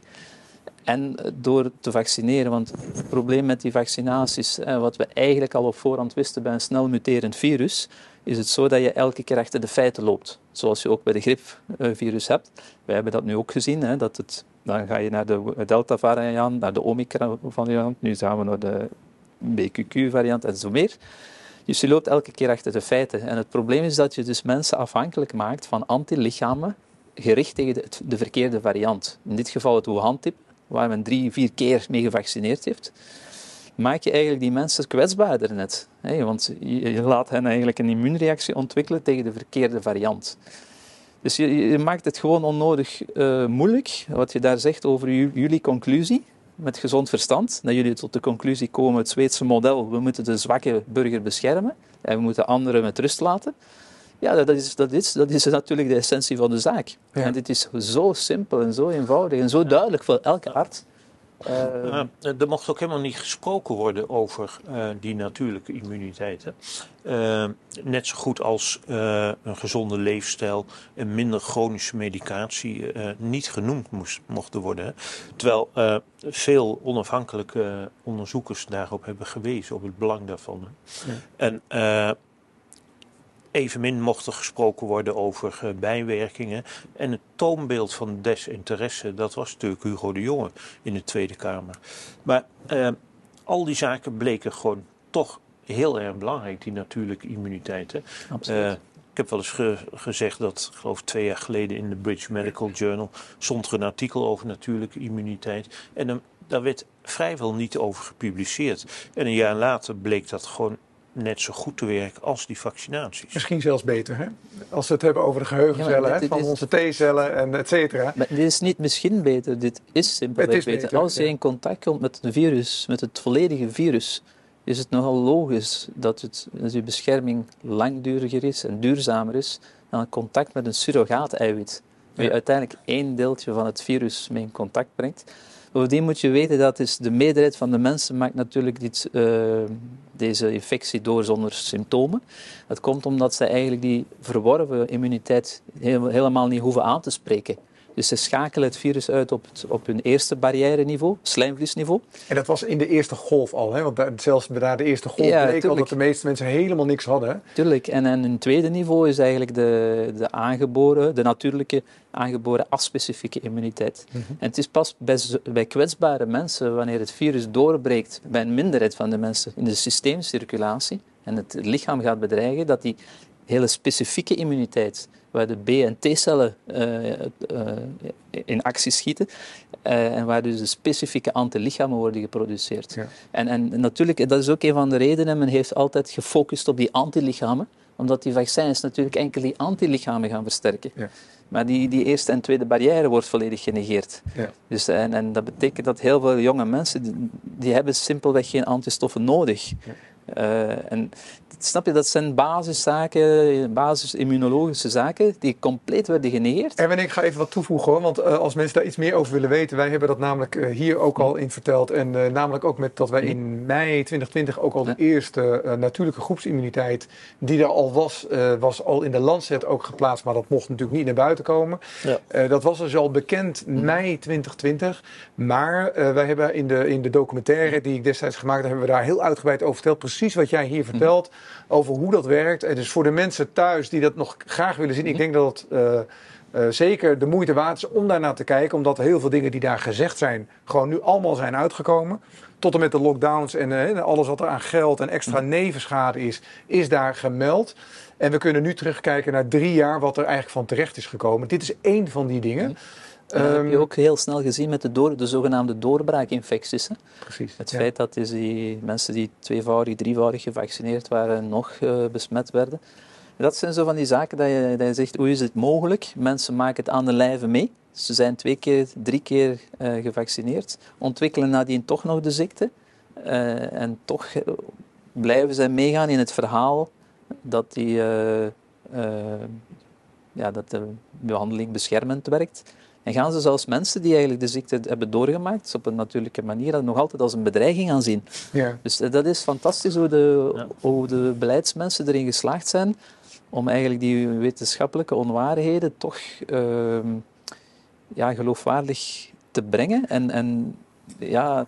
En door te vaccineren, want het probleem met die vaccinaties, eh, wat we eigenlijk al op voorhand wisten bij een snel muterend virus, is het zo dat je elke keer achter de feiten loopt. Zoals je ook bij de griepvirus hebt. Wij hebben dat nu ook gezien, dat het, dan ga je naar de Delta-variant, naar de Omicron-variant, nu gaan we naar de BQQ-variant en zo meer. Dus je loopt elke keer achter de feiten. En het probleem is dat je dus mensen afhankelijk maakt van antilichamen gericht tegen de, de verkeerde variant. In dit geval het Wuhan-type, waar men drie, vier keer mee gevaccineerd heeft. Maak je eigenlijk die mensen kwetsbaarder net. Hè? Want je, laat hen eigenlijk een immuunreactie ontwikkelen tegen de verkeerde variant. Dus je, maakt het gewoon onnodig eh, moeilijk, wat je daar zegt over ju- jullie conclusie, met gezond verstand, dat jullie tot de conclusie komen, het Zweedse model, we moeten de zwakke burger beschermen en we moeten anderen met rust laten. Ja, dat is, dat is, dat is natuurlijk de essentie van de zaak. Ja. En dit is zo simpel en zo eenvoudig en zo duidelijk voor elke arts. Ja, er mocht ook helemaal niet gesproken worden over eh, die natuurlijke immuniteit. hè. Eh, net zo goed als eh, een gezonde leefstijl en minder chronische medicatie eh, niet genoemd moest, mochten worden. hè. Terwijl veel onafhankelijke onderzoekers daarop hebben gewezen, op het belang daarvan. hè. Ja. En evenmin mocht er gesproken worden over eh, bijwerkingen. En het toonbeeld van desinteresse, dat was natuurlijk Hugo de Jonge in de Tweede Kamer. Maar eh, al die zaken bleken gewoon toch heel erg belangrijk, die natuurlijke immuniteit. Hè. absoluut. Eh, ik heb wel eens ge- gezegd dat, ik geloof twee jaar geleden in de British Medical Journal stond er een artikel over natuurlijke immuniteit. En dan, daar werd vrijwel niet over gepubliceerd. En een jaar later bleek dat gewoon net zo goed te werken als die vaccinaties. Misschien zelfs beter, hè? Als we het hebben over de geheugencellen Ja, dit- van is- onze T-cellen en et cetera. Maar dit is niet misschien beter, dit is simpelweg Het beter. beter, Als je ja. in contact komt met een virus, met het volledige virus, is het nogal logisch dat, het, dat je bescherming langduriger is en duurzamer is dan contact met een surrogaat-eiwit. Waar je Ja. uiteindelijk één deeltje van het virus mee in contact brengt. Bovendien moet je weten dat is de meerderheid van de mensen maakt natuurlijk dit, eh, deze infectie door zonder symptomen. Dat komt omdat ze eigenlijk die verworven immuniteit helemaal niet hoeven aan te spreken. Dus ze schakelen het virus uit op, het, op hun eerste barrière-niveau, slijmvliesniveau. En dat was in de eerste golf al, hè? Want daar, zelfs bij de eerste golf Ja, bleek al dat de meeste mensen helemaal niks hadden. Tuurlijk. En, en een tweede niveau is eigenlijk de, de aangeboren, de natuurlijke aangeboren afspecifieke immuniteit. Mhm. En het is pas bij, bij kwetsbare mensen, wanneer het virus doorbreekt bij een minderheid van de mensen in de systeemcirculatie en het lichaam gaat bedreigen, dat die hele specifieke immuniteit, waar de B- en T-cellen eh, eh, in actie schieten, eh, en waar dus de specifieke antilichamen worden geproduceerd. Ja. En, en natuurlijk, dat is ook een van de redenen, men heeft altijd gefocust op die antilichamen, omdat die vaccins natuurlijk enkel die antilichamen gaan versterken. Ja. Maar die, die eerste en tweede barrière wordt volledig genegeerd. Ja. Dus, en, en dat betekent dat heel veel jonge mensen, die, die hebben simpelweg geen antistoffen nodig. Ja. En snap je, dat zijn basiszaken, basis-immunologische zaken, die compleet werden genegeerd. Erwin, ik ga even wat toevoegen hoor. Want eh, als mensen daar iets meer over willen weten, wij hebben dat namelijk eh, hier ook al in verteld. En eh, namelijk ook met dat wij in mei 2020 ook al de eerste natuurlijke groepsimmuniteit die er al was, was al in de Lancet ook geplaatst. Maar dat mocht natuurlijk niet naar buiten komen. Ja. Dat was dus al bekend mei 2020. Maar wij hebben in de, in de documentaire die ik destijds gemaakt heb, hebben we daar heel uitgebreid over verteld. Precies wat jij hier vertelt over hoe dat werkt. En dus voor de mensen thuis die dat nog graag willen zien, ik denk dat het eh, eh, zeker de moeite waard is om daarnaar te kijken. Omdat heel veel dingen die daar gezegd zijn, gewoon nu allemaal zijn uitgekomen. Tot en met de lockdowns en eh, alles wat er aan geld en extra nevenschade is, is daar gemeld. En we kunnen nu terugkijken naar drie jaar wat er eigenlijk van terecht is gekomen. Dit is één van die dingen. Dat heb je Ehm, ook heel snel gezien met de, door, de zogenaamde doorbraakinfecties. Hè? Precies. Het ja. feit dat dus die mensen die tweevoudig, drievoudig gevaccineerd waren, nog eh, besmet werden. Dat zijn zo van die zaken dat je, dat je zegt, hoe is het mogelijk? Mensen maken het aan de lijve mee. Ze zijn twee keer, drie keer eh, gevaccineerd, ontwikkelen nadien toch nog de ziekte. Uh, en toch blijven zij meegaan in het verhaal dat, die, ja, dat de behandeling beschermend werkt. En gaan ze zelfs mensen die eigenlijk de ziekte hebben doorgemaakt, op een natuurlijke manier, dat nog altijd als een bedreiging aanzien. Ja. Dus dat is fantastisch hoe de, hoe de beleidsmensen erin geslaagd zijn om eigenlijk die wetenschappelijke onwaarheden toch uh, ja, geloofwaardig te brengen. En, en ja,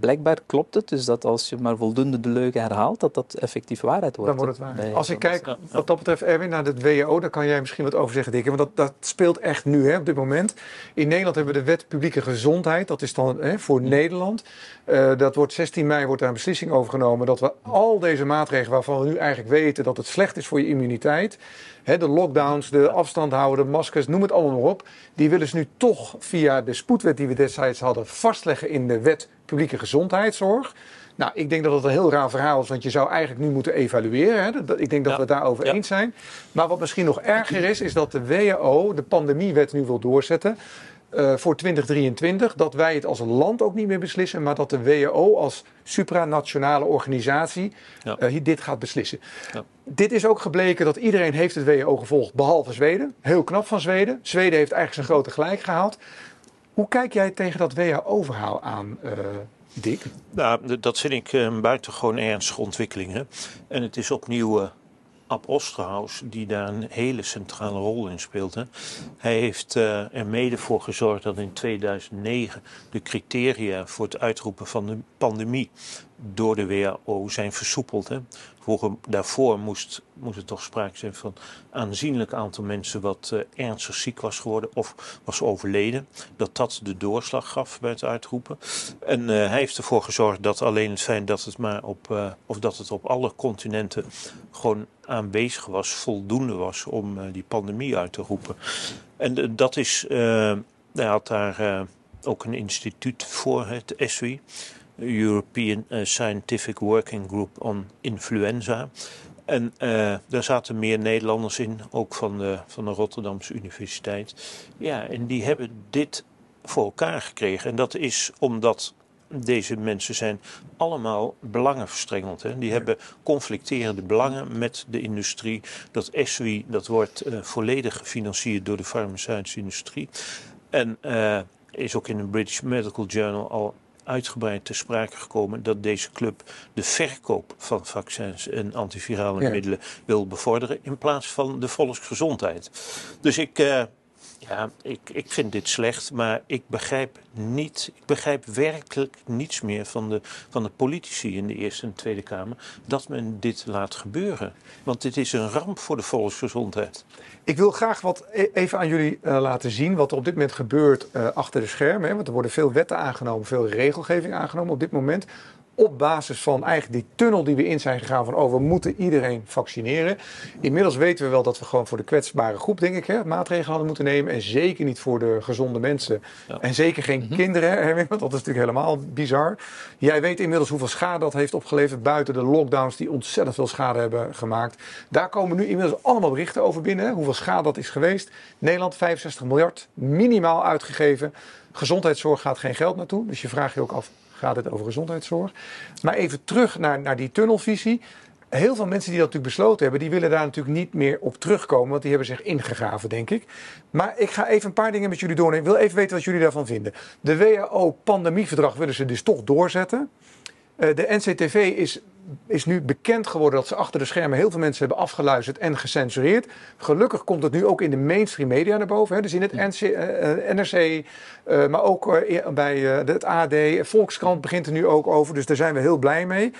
blijkbaar klopt het dus dat als je maar voldoende de leugen herhaalt, dat dat effectief waarheid wordt. Dan wordt het waar. Als ik kijk, wat dat betreft, Erwin, naar het WHO, daar kan jij misschien wat over zeggen, Dick. Want dat, dat speelt echt nu, hè, op dit moment. In Nederland hebben we de wet publieke gezondheid. Dat is dan hè, voor Nederland. Uh, dat wordt 16 mei wordt daar een beslissing over genomen dat we al deze maatregelen waarvan we nu eigenlijk weten dat het slecht is voor je immuniteit, hè, de lockdowns, de afstand houden, de maskers, noem het allemaal maar op, die willen ze nu toch via de spoedwet die we destijds hadden vastleggen in de wet publieke gezondheidszorg. Nou, ik denk dat het een heel raar verhaal is, want je zou eigenlijk nu moeten evalueren. Hè? Ik denk dat we het daarover eens zijn. Maar wat misschien nog erger is, is dat de WHO de pandemiewet nu wil doorzetten. Uh, voor 2023 dat wij het als land ook niet meer beslissen, maar dat de WHO als supranationale organisatie ja. uh, dit gaat beslissen. Ja. Dit is ook gebleken dat iedereen heeft het WHO gevolgd, behalve Zweden. Heel knap van Zweden. Zweden heeft eigenlijk zijn grote gelijk gehaald. Hoe kijk jij tegen dat WHO-verhaal aan, uh, Dick? Nou, dat vind ik een buitengewoon ernstige ontwikkeling. Hè? En het is opnieuw Ab Osterhaus, die daar een hele centrale rol in speelt. Hè. Hij heeft uh, er mede voor gezorgd dat in 2009 de criteria voor het uitroepen van de pandemie door de WHO zijn versoepeld. Hè. Voor, daarvoor moest, moest er toch sprake zijn van een aanzienlijk aantal mensen wat uh, ernstig ziek was geworden of was overleden. Dat dat de doorslag gaf bij het uitroepen. En uh, hij heeft ervoor gezorgd dat alleen het feit dat het maar op, uh, of dat het op alle continenten gewoon aanwezig was, voldoende was om die pandemie uit te roepen. En dat is, hij had daar ook een instituut voor, het ESWI. European uh, Scientific Working Group on Influenza. En uh, daar zaten meer Nederlanders in, ook van de, van de Rotterdamse Universiteit. Ja, en die hebben dit voor elkaar gekregen. En dat is omdat deze mensen zijn allemaal belangenverstrengeld. Hè. Die hebben conflicterende belangen met de industrie. Dat ESWI, dat wordt uh, volledig gefinancierd door de farmaceutische industrie. En uh, is ook in de British Medical Journal al uitgebreid ter sprake gekomen dat deze club de verkoop van vaccins en antivirale middelen wil bevorderen in plaats van de volksgezondheid. Dus ik, uh, ja, ik, ik vind dit slecht, maar ik begrijp niet, ik begrijp werkelijk niets meer van de, van de politici in de Eerste en Tweede Kamer dat men dit laat gebeuren. Want dit is een ramp voor de volksgezondheid. Ik wil graag wat e-, even aan jullie uh, laten zien wat er op dit moment gebeurt uh, achter de schermen. Hè? Want er worden veel wetten aangenomen, veel regelgeving aangenomen op dit moment op basis van eigenlijk die tunnel die we in zijn gegaan van oh, we moeten iedereen vaccineren. Inmiddels weten we wel dat we gewoon voor de kwetsbare groep, denk ik, hè, maatregelen hadden moeten nemen. En zeker niet voor de gezonde mensen. En zeker geen mm -hmm. kinderen, hè, want dat is natuurlijk helemaal bizar. Jij weet inmiddels hoeveel schade dat heeft opgeleverd buiten de lockdowns die ontzettend veel schade hebben gemaakt. Daar komen nu inmiddels allemaal berichten over binnen, hè, hoeveel schade dat is geweest. Nederland 65 miljard minimaal uitgegeven. Gezondheidszorg gaat geen geld naartoe. Dus je vraagt je ook af, gaat het over gezondheidszorg. Maar even terug naar, naar die tunnelvisie. Heel veel mensen die dat natuurlijk besloten hebben, die willen daar natuurlijk niet meer op terugkomen, want die hebben zich ingegraven, denk ik. Maar ik ga even een paar dingen met jullie doornemen. Ik wil even weten wat jullie daarvan vinden. De WHO-pandemieverdrag willen ze dus toch doorzetten. Uh, de NCTV is is nu bekend geworden dat ze achter de schermen heel veel mensen hebben afgeluisterd en gecensureerd. Gelukkig komt het nu ook in de mainstream media naar boven. Hè? Dus in het NC, uh, NRC, uh, maar ook uh, bij het AD. Volkskrant begint er nu ook over. Dus daar zijn we heel blij mee.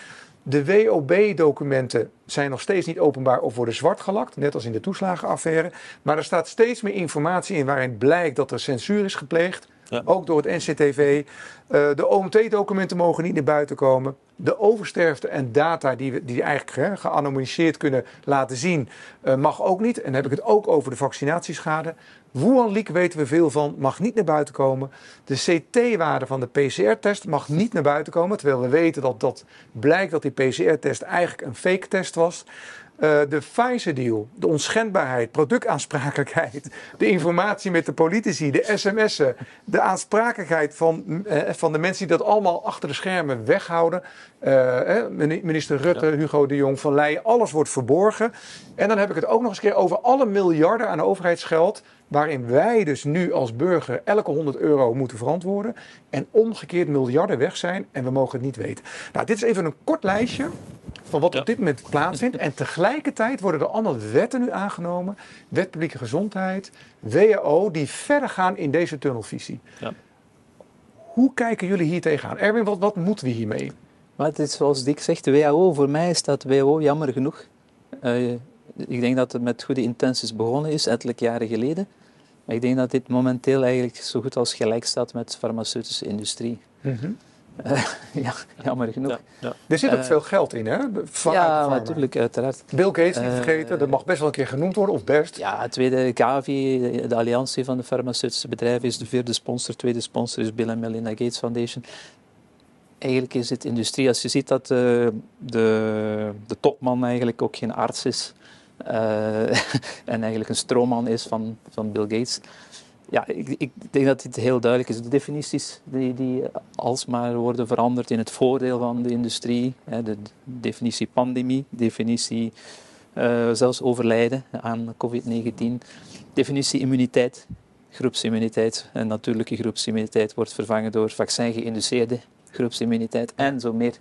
De WOB-documenten zijn nog steeds niet openbaar of worden zwart gelakt, net als in de toeslagenaffaire. Maar er staat steeds meer informatie in waarin blijkt dat er censuur is gepleegd. Ook door het NCTV. Uh, de OMT-documenten mogen niet naar buiten komen. De oversterfte en data die, we, die eigenlijk hè, geanonimiseerd kunnen laten zien, uh, mag ook niet. En dan heb ik het ook over de vaccinatieschade. Wuhan-leak weten we veel van, mag niet naar buiten komen. De CT-waarde van de PCR-test mag niet naar buiten komen. Terwijl we weten dat dat blijkt dat die PCR-test eigenlijk een fake-test was. Uh, de Pfizer-deal, de onschendbaarheid, productaansprakelijkheid, de informatie met de politici, de sms'en, de aansprakelijkheid van, uh, van de mensen die dat allemaal achter de schermen weghouden. Uh, minister Rutte, Hugo de Jong, Van Leyen, alles wordt verborgen. En dan heb ik het ook nog eens een keer over alle miljarden aan overheidsgeld waarin wij dus nu als burger elke 100 euro moeten verantwoorden en omgekeerd miljarden weg zijn en we mogen het niet weten. Nou, dit is even een kort lijstje van wat op dit moment plaatsvindt. En tegelijkertijd worden er allemaal wetten nu aangenomen, wet publieke gezondheid, WHO, die verder gaan in deze tunnelvisie. Ja. Hoe kijken jullie hier tegenaan? Erwin, wat, wat moeten we hiermee? Maar het is zoals Dick zegt, de WHO, voor mij staat WHO jammer genoeg uh, ik denk dat het met goede intenties begonnen is, ettelijke jaren geleden. Maar ik denk dat dit momenteel eigenlijk zo goed als gelijk staat met de farmaceutische industrie. Mm -hmm. Uh, ja, jammer genoeg. Ja, ja. Er zit ook uh, veel geld in, hè? Van ja, natuurlijk, uiteraard. Bill Gates, niet uh, vergeten, dat mag best wel een keer genoemd worden, of best. Ja, tweede Gavi, de alliantie van de farmaceutische bedrijven, is de vierde sponsor. tweede sponsor is Bill en Melinda Gates Foundation. Eigenlijk is het industrie, als je ziet dat de, de topman eigenlijk ook geen arts is, uh, en eigenlijk een stroomman is van, van Bill Gates. Ja, ik, ik, denk dat dit heel duidelijk is. De definities die, die alsmaar worden veranderd in het voordeel van de industrie. Hè, de definitie pandemie, definitie uh, zelfs overlijden aan COVID-19, definitie immuniteit, groepsimmuniteit. En natuurlijke groepsimmuniteit wordt vervangen door vaccin-geïnduceerde groepsimmuniteit en zo meer.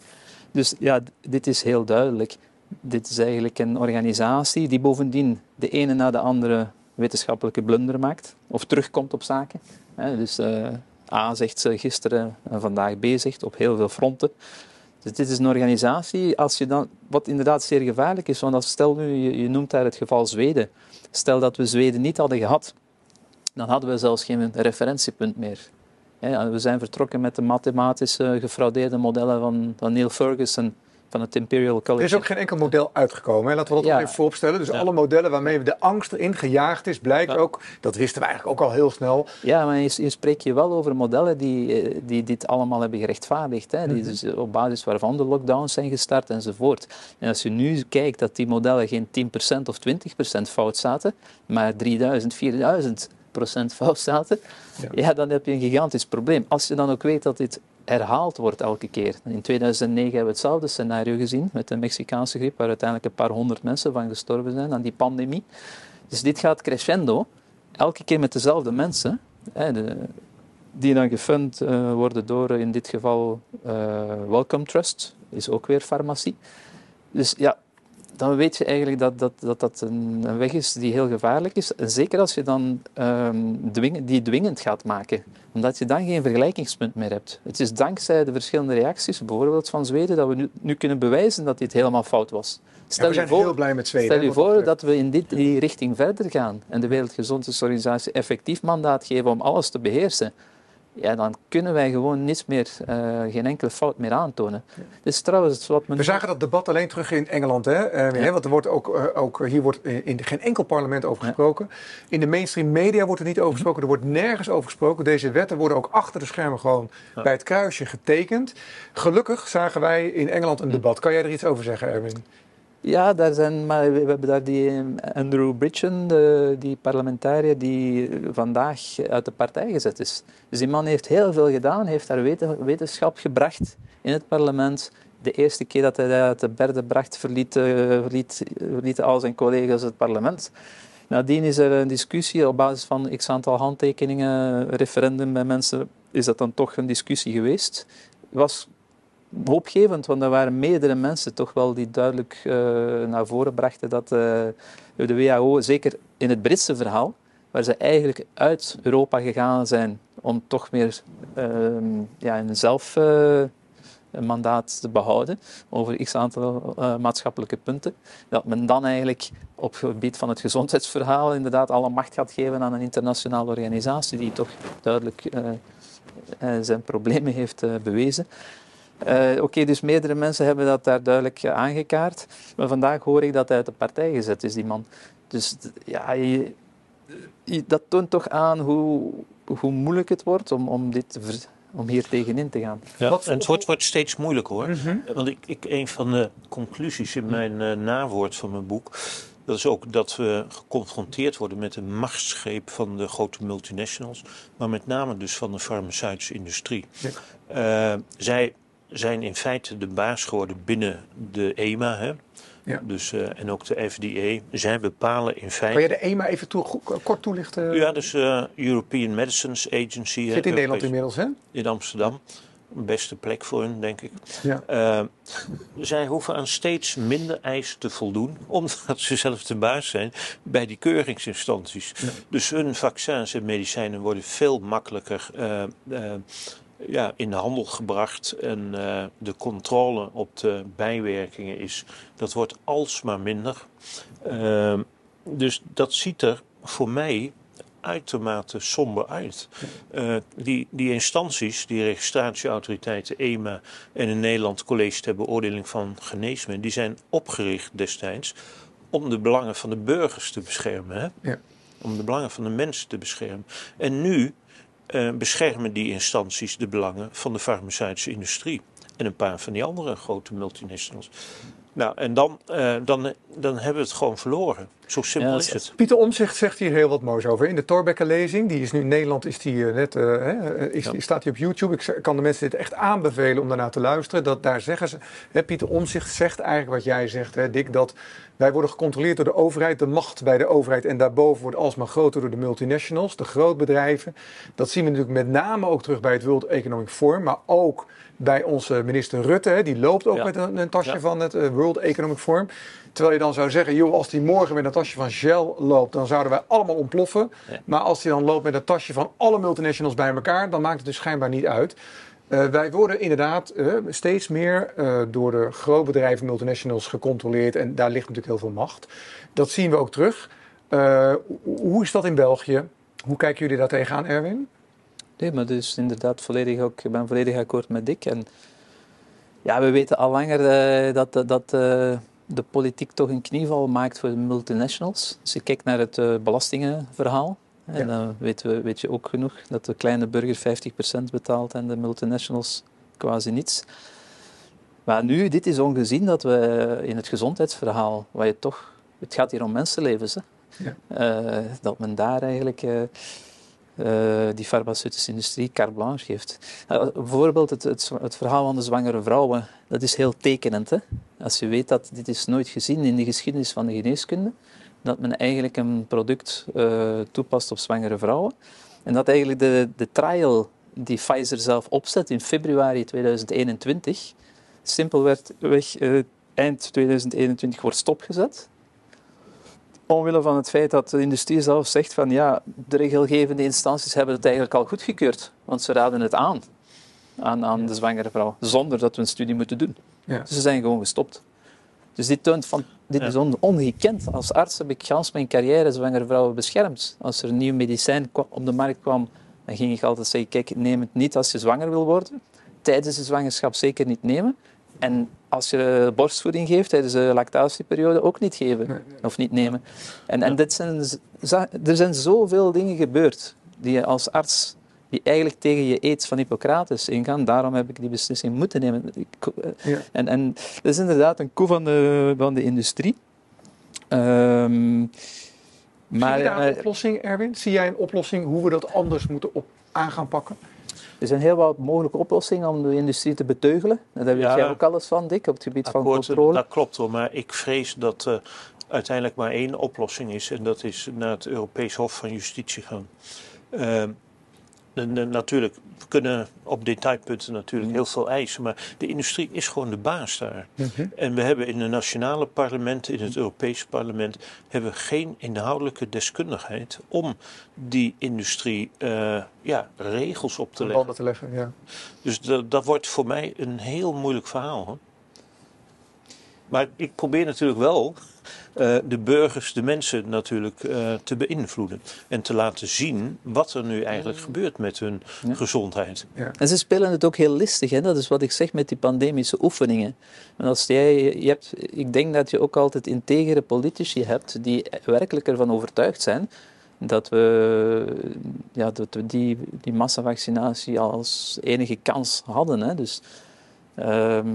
Dus ja, dit is heel duidelijk dit is eigenlijk een organisatie die bovendien de ene na de andere wetenschappelijke blunder maakt of terugkomt op zaken. Dus uh, A zegt ze gisteren en vandaag B zegt op heel veel fronten. Dus dit is een organisatie, als je dan, wat inderdaad zeer gevaarlijk is, want als, stel nu, je, je noemt daar het geval Zweden. Stel dat we Zweden niet hadden gehad, dan hadden we zelfs geen referentiepunt meer. We zijn vertrokken met de mathematische gefraudeerde modellen van, van Neil Ferguson van het Imperial College. Er is ook geen enkel model uitgekomen. Hè? Laten we dat ja. ook even vooropstellen. Dus alle modellen waarmee de angst erin gejaagd is, blijkt ook, dat wisten we eigenlijk ook al heel snel. Ja, maar je, je spreekt je wel over modellen die, eh, die dit allemaal hebben gerechtvaardigd. Hè? Die mhm. dus op basis waarvan de lockdowns zijn gestart enzovoort. En als je nu kijkt dat die modellen geen 10% of 20% fout zaten, maar 3000, 4000% fout zaten, ja. ja. dan heb je een gigantisch probleem. Als je dan ook weet dat dit herhaald wordt elke keer. In 2009 hebben we hetzelfde scenario gezien met de Mexicaanse griep, waar uiteindelijk een paar honderd mensen van gestorven zijn aan die pandemie. Dus dit gaat crescendo, elke keer met dezelfde mensen, hè, de, die dan gefund uh, worden door in dit geval uh, Welcome Trust, is ook weer farmacie. Dus ja, dan weet je eigenlijk dat dat, dat, dat een, een weg is die heel gevaarlijk is. En zeker als je dan um, dwing, die dwingend gaat maken, omdat je dan geen vergelijkingspunt meer hebt. Het is dankzij de verschillende reacties, bijvoorbeeld van Zweden, dat we nu, nu kunnen bewijzen dat dit helemaal fout was. Stel ja, we zijn voor, heel blij met Zweden. Stel je voor dat we in dit, die richting verder gaan en de Wereldgezondheidsorganisatie effectief mandaat geven om alles te beheersen ja, dan kunnen wij gewoon niets meer, uh, geen enkele fout meer aantonen. Ja. Dus trouwens, wat men... We zagen dat debat alleen terug in Engeland, hè? Uh, ja. want er wordt ook, uh, ook, hier wordt in geen enkel parlement over gesproken. In de mainstream media wordt er niet over gesproken, er wordt nergens over gesproken. Deze wetten worden ook achter de schermen gewoon bij het kruisje getekend. Gelukkig zagen wij in Engeland een debat. Kan jij er iets over zeggen, Erwin? Ja, daar zijn, maar we hebben daar die eh, Andrew Bridgen, de, die parlementariër die vandaag uit de partij gezet is. Dus die man heeft heel veel gedaan, heeft daar wetenschap gebracht in het parlement. De eerste keer dat hij uit de berde bracht, verliet, uh, verliet, verlieten al zijn collega's het parlement. Nadien is er een discussie op basis van x aantal handtekeningen, referendum bij mensen, is dat dan toch een discussie geweest. Was hoopgevend, want er waren meerdere mensen toch wel die duidelijk uh, naar voren brachten dat uh, de WHO, zeker in het Britse verhaal, waar ze eigenlijk uit Europa gegaan zijn om toch meer uh, ja, een zelfmandaat te behouden over x aantal maatschappelijke punten, dat men dan eigenlijk op het gebied van het gezondheidsverhaal inderdaad alle macht gaat geven aan een internationale organisatie die toch duidelijk zijn problemen heeft bewezen. Uh, Oké, dus meerdere mensen hebben dat daar duidelijk aangekaart. Maar vandaag hoor ik dat hij uit de partij gezet is, die man. Dus ja, je, dat toont toch aan hoe, hoe moeilijk het wordt om, om dit om hier tegenin te gaan. Ja, Wat- en het wordt, wordt steeds moeilijker hoor. Mhm. Want ik, ik, een van de conclusies in mijn eh, nawoord van mijn boek. Dat is ook dat we geconfronteerd worden met een machtsgreep van de grote multinationals. Maar met name dus van de farmaceutische industrie. Ja. Eh, zij zijn in feite de baas geworden binnen de EMA. Hè? Ja. Dus, eh, en ook de FDA. Zij bepalen in feite. Kan je de EMA even toe, goed- kort toelichten? Ja, dus eh, European Medicines Agency. Zit in Nederland inmiddels, hè? in Amsterdam. Beste plek voor hun, denk ik. Ja. Eh, zij hoeven aan steeds minder eisen te voldoen, omdat ze zelf de baas zijn bij die keuringsinstanties. Ja. Dus hun vaccins en medicijnen worden veel makkelijker eh, eh, ja, in de handel gebracht. En eh, de controle op de bijwerkingen is, dat wordt alsmaar minder. Eh, dus dat ziet er voor mij uitermate somber uit. Eh, die, die instanties, die registratieautoriteiten, EMA en in Nederland College ter Beoordeling van Geneesmiddelen, die zijn opgericht destijds om de belangen van de burgers te beschermen. Hè? Ja. Om de belangen van de mensen te beschermen. En nu eh, beschermen die instanties de belangen van de farmaceutische industrie. En een paar van die andere grote multinationals. Nou, en dan, eh, dan, dan hebben we het gewoon verloren. Zo simpel Ja, is het. Pieter Omzicht zegt hier heel wat moois over. In de Torbekke lezing, die is nu in Nederland, is die, eh, net, eh, hè, is, Ja. staat die op YouTube. Ik kan de mensen dit echt aanbevelen om daarnaar te luisteren. Dat, daar zeggen ze, hè, Pieter Omzicht zegt eigenlijk wat jij zegt, hè, Dick, dat wij worden gecontroleerd door de overheid. De macht bij de overheid en daarboven wordt alsmaar groter door de multinationals, de grootbedrijven. Dat zien we natuurlijk met name ook terug bij het World Economic Forum, maar ook bij onze minister Rutte. Hè, die loopt ook Ja. met een, een tasje Ja. van het eh, World Economic Forum. Terwijl je dan zou zeggen, joh, als die morgen met een tasje van Shell loopt, dan zouden wij allemaal ontploffen. Ja. Maar als hij dan loopt met een tasje van alle multinationals bij elkaar, dan maakt het dus schijnbaar niet uit. Eh, wij worden inderdaad eh, steeds meer door de grootbedrijven, multinationals gecontroleerd. En daar ligt natuurlijk heel veel macht. Dat zien we ook terug. Hoe is dat in België? Hoe kijken jullie daar tegenaan, Erwin? Nee, maar dus inderdaad volledig ook, ik ben volledig akkoord met Dick. En ja, we weten al langer eh, dat, dat, eh, de politiek toch een knieval maakt voor de multinationals. Als je kijkt naar het eh, belastingenverhaal, en dan weten we, weet je ook genoeg dat de kleine burger 50% betaalt en de multinationals quasi niets. Maar nu, dit is ongezien dat we in het gezondheidsverhaal, waar je toch, het gaat hier om mensenlevens, hè, Ja. dat men daar eigenlijk eh, eh, die farmaceutische industrie carte blanche geeft. Uh, bijvoorbeeld het, het, het verhaal van de zwangere vrouwen, dat is heel tekenend. Hè? Als je weet dat dit is nooit gezien in de geschiedenis van de geneeskunde, dat men eigenlijk een product uh, toepast op zwangere vrouwen. En dat eigenlijk de, de trial die Pfizer zelf opzet in februari 2021, simpelweg uh, eind 2021 wordt stopgezet. Omwille van het feit dat de industrie zelf zegt van ja, de regelgevende instanties hebben het eigenlijk al goedgekeurd, want ze raden het aan, aan, aan de zwangere vrouw, zonder dat we een studie moeten doen. Ja. Dus ze zijn gewoon gestopt. Dus dit, toont van, dit Ja. is on, ongekend. Als arts heb ik gans mijn carrière zwangere vrouwen beschermd. Als er een nieuw medicijn op de markt kwam, dan ging ik altijd zeggen, kijk, neem het niet als je zwanger wil worden. Tijdens de zwangerschap zeker niet nemen. En als je borstvoeding geeft tijdens de lactatieperiode ook niet geven Nee, of niet nemen. En, en dit zijn, er zijn zoveel dingen gebeurd die je als arts, die eigenlijk tegen je eet van Hippocrates ingaan. Daarom heb ik die beslissing moeten nemen. Eh, Ja. en, en dat is inderdaad een koe van de, van de industrie. Ehm, maar Zie je daar een eh, oplossing, Erwin? Zie jij een oplossing hoe we dat anders moeten op, aan gaan pakken? Er zijn heel wat mogelijke oplossingen om de industrie te beteugelen. Daar weet Ja. jij ook alles van, Dick, op het gebied van controle. Dat klopt wel, maar ik vrees dat er uiteindelijk maar één oplossing is. En dat is naar het Europees Hof van Justitie gaan. Ehm, en, natuurlijk, we kunnen op detailpunten natuurlijk heel veel eisen. Maar de industrie is gewoon de baas daar. En we hebben in de nationale parlementen, in het Europese parlement, hebben we geen inhoudelijke deskundigheid om die industrie eh, ja, regels op te leggen. Te leggen, ja. Dus dat, dat wordt voor mij een heel moeilijk verhaal. Hoor. Maar ik probeer natuurlijk wel eh, de burgers, de mensen natuurlijk eh, te beïnvloeden. En te laten zien wat er nu eigenlijk gebeurt met hun Ja. gezondheid. En ze spelen het ook heel listig, hè? dat is wat ik zeg met die pandemische oefeningen. En als jij, je hebt, ik denk dat je ook altijd integere politici hebt die werkelijk ervan overtuigd zijn dat we, ja, dat we die, die massavaccinatie als enige kans hadden. Hè. Dus ehm,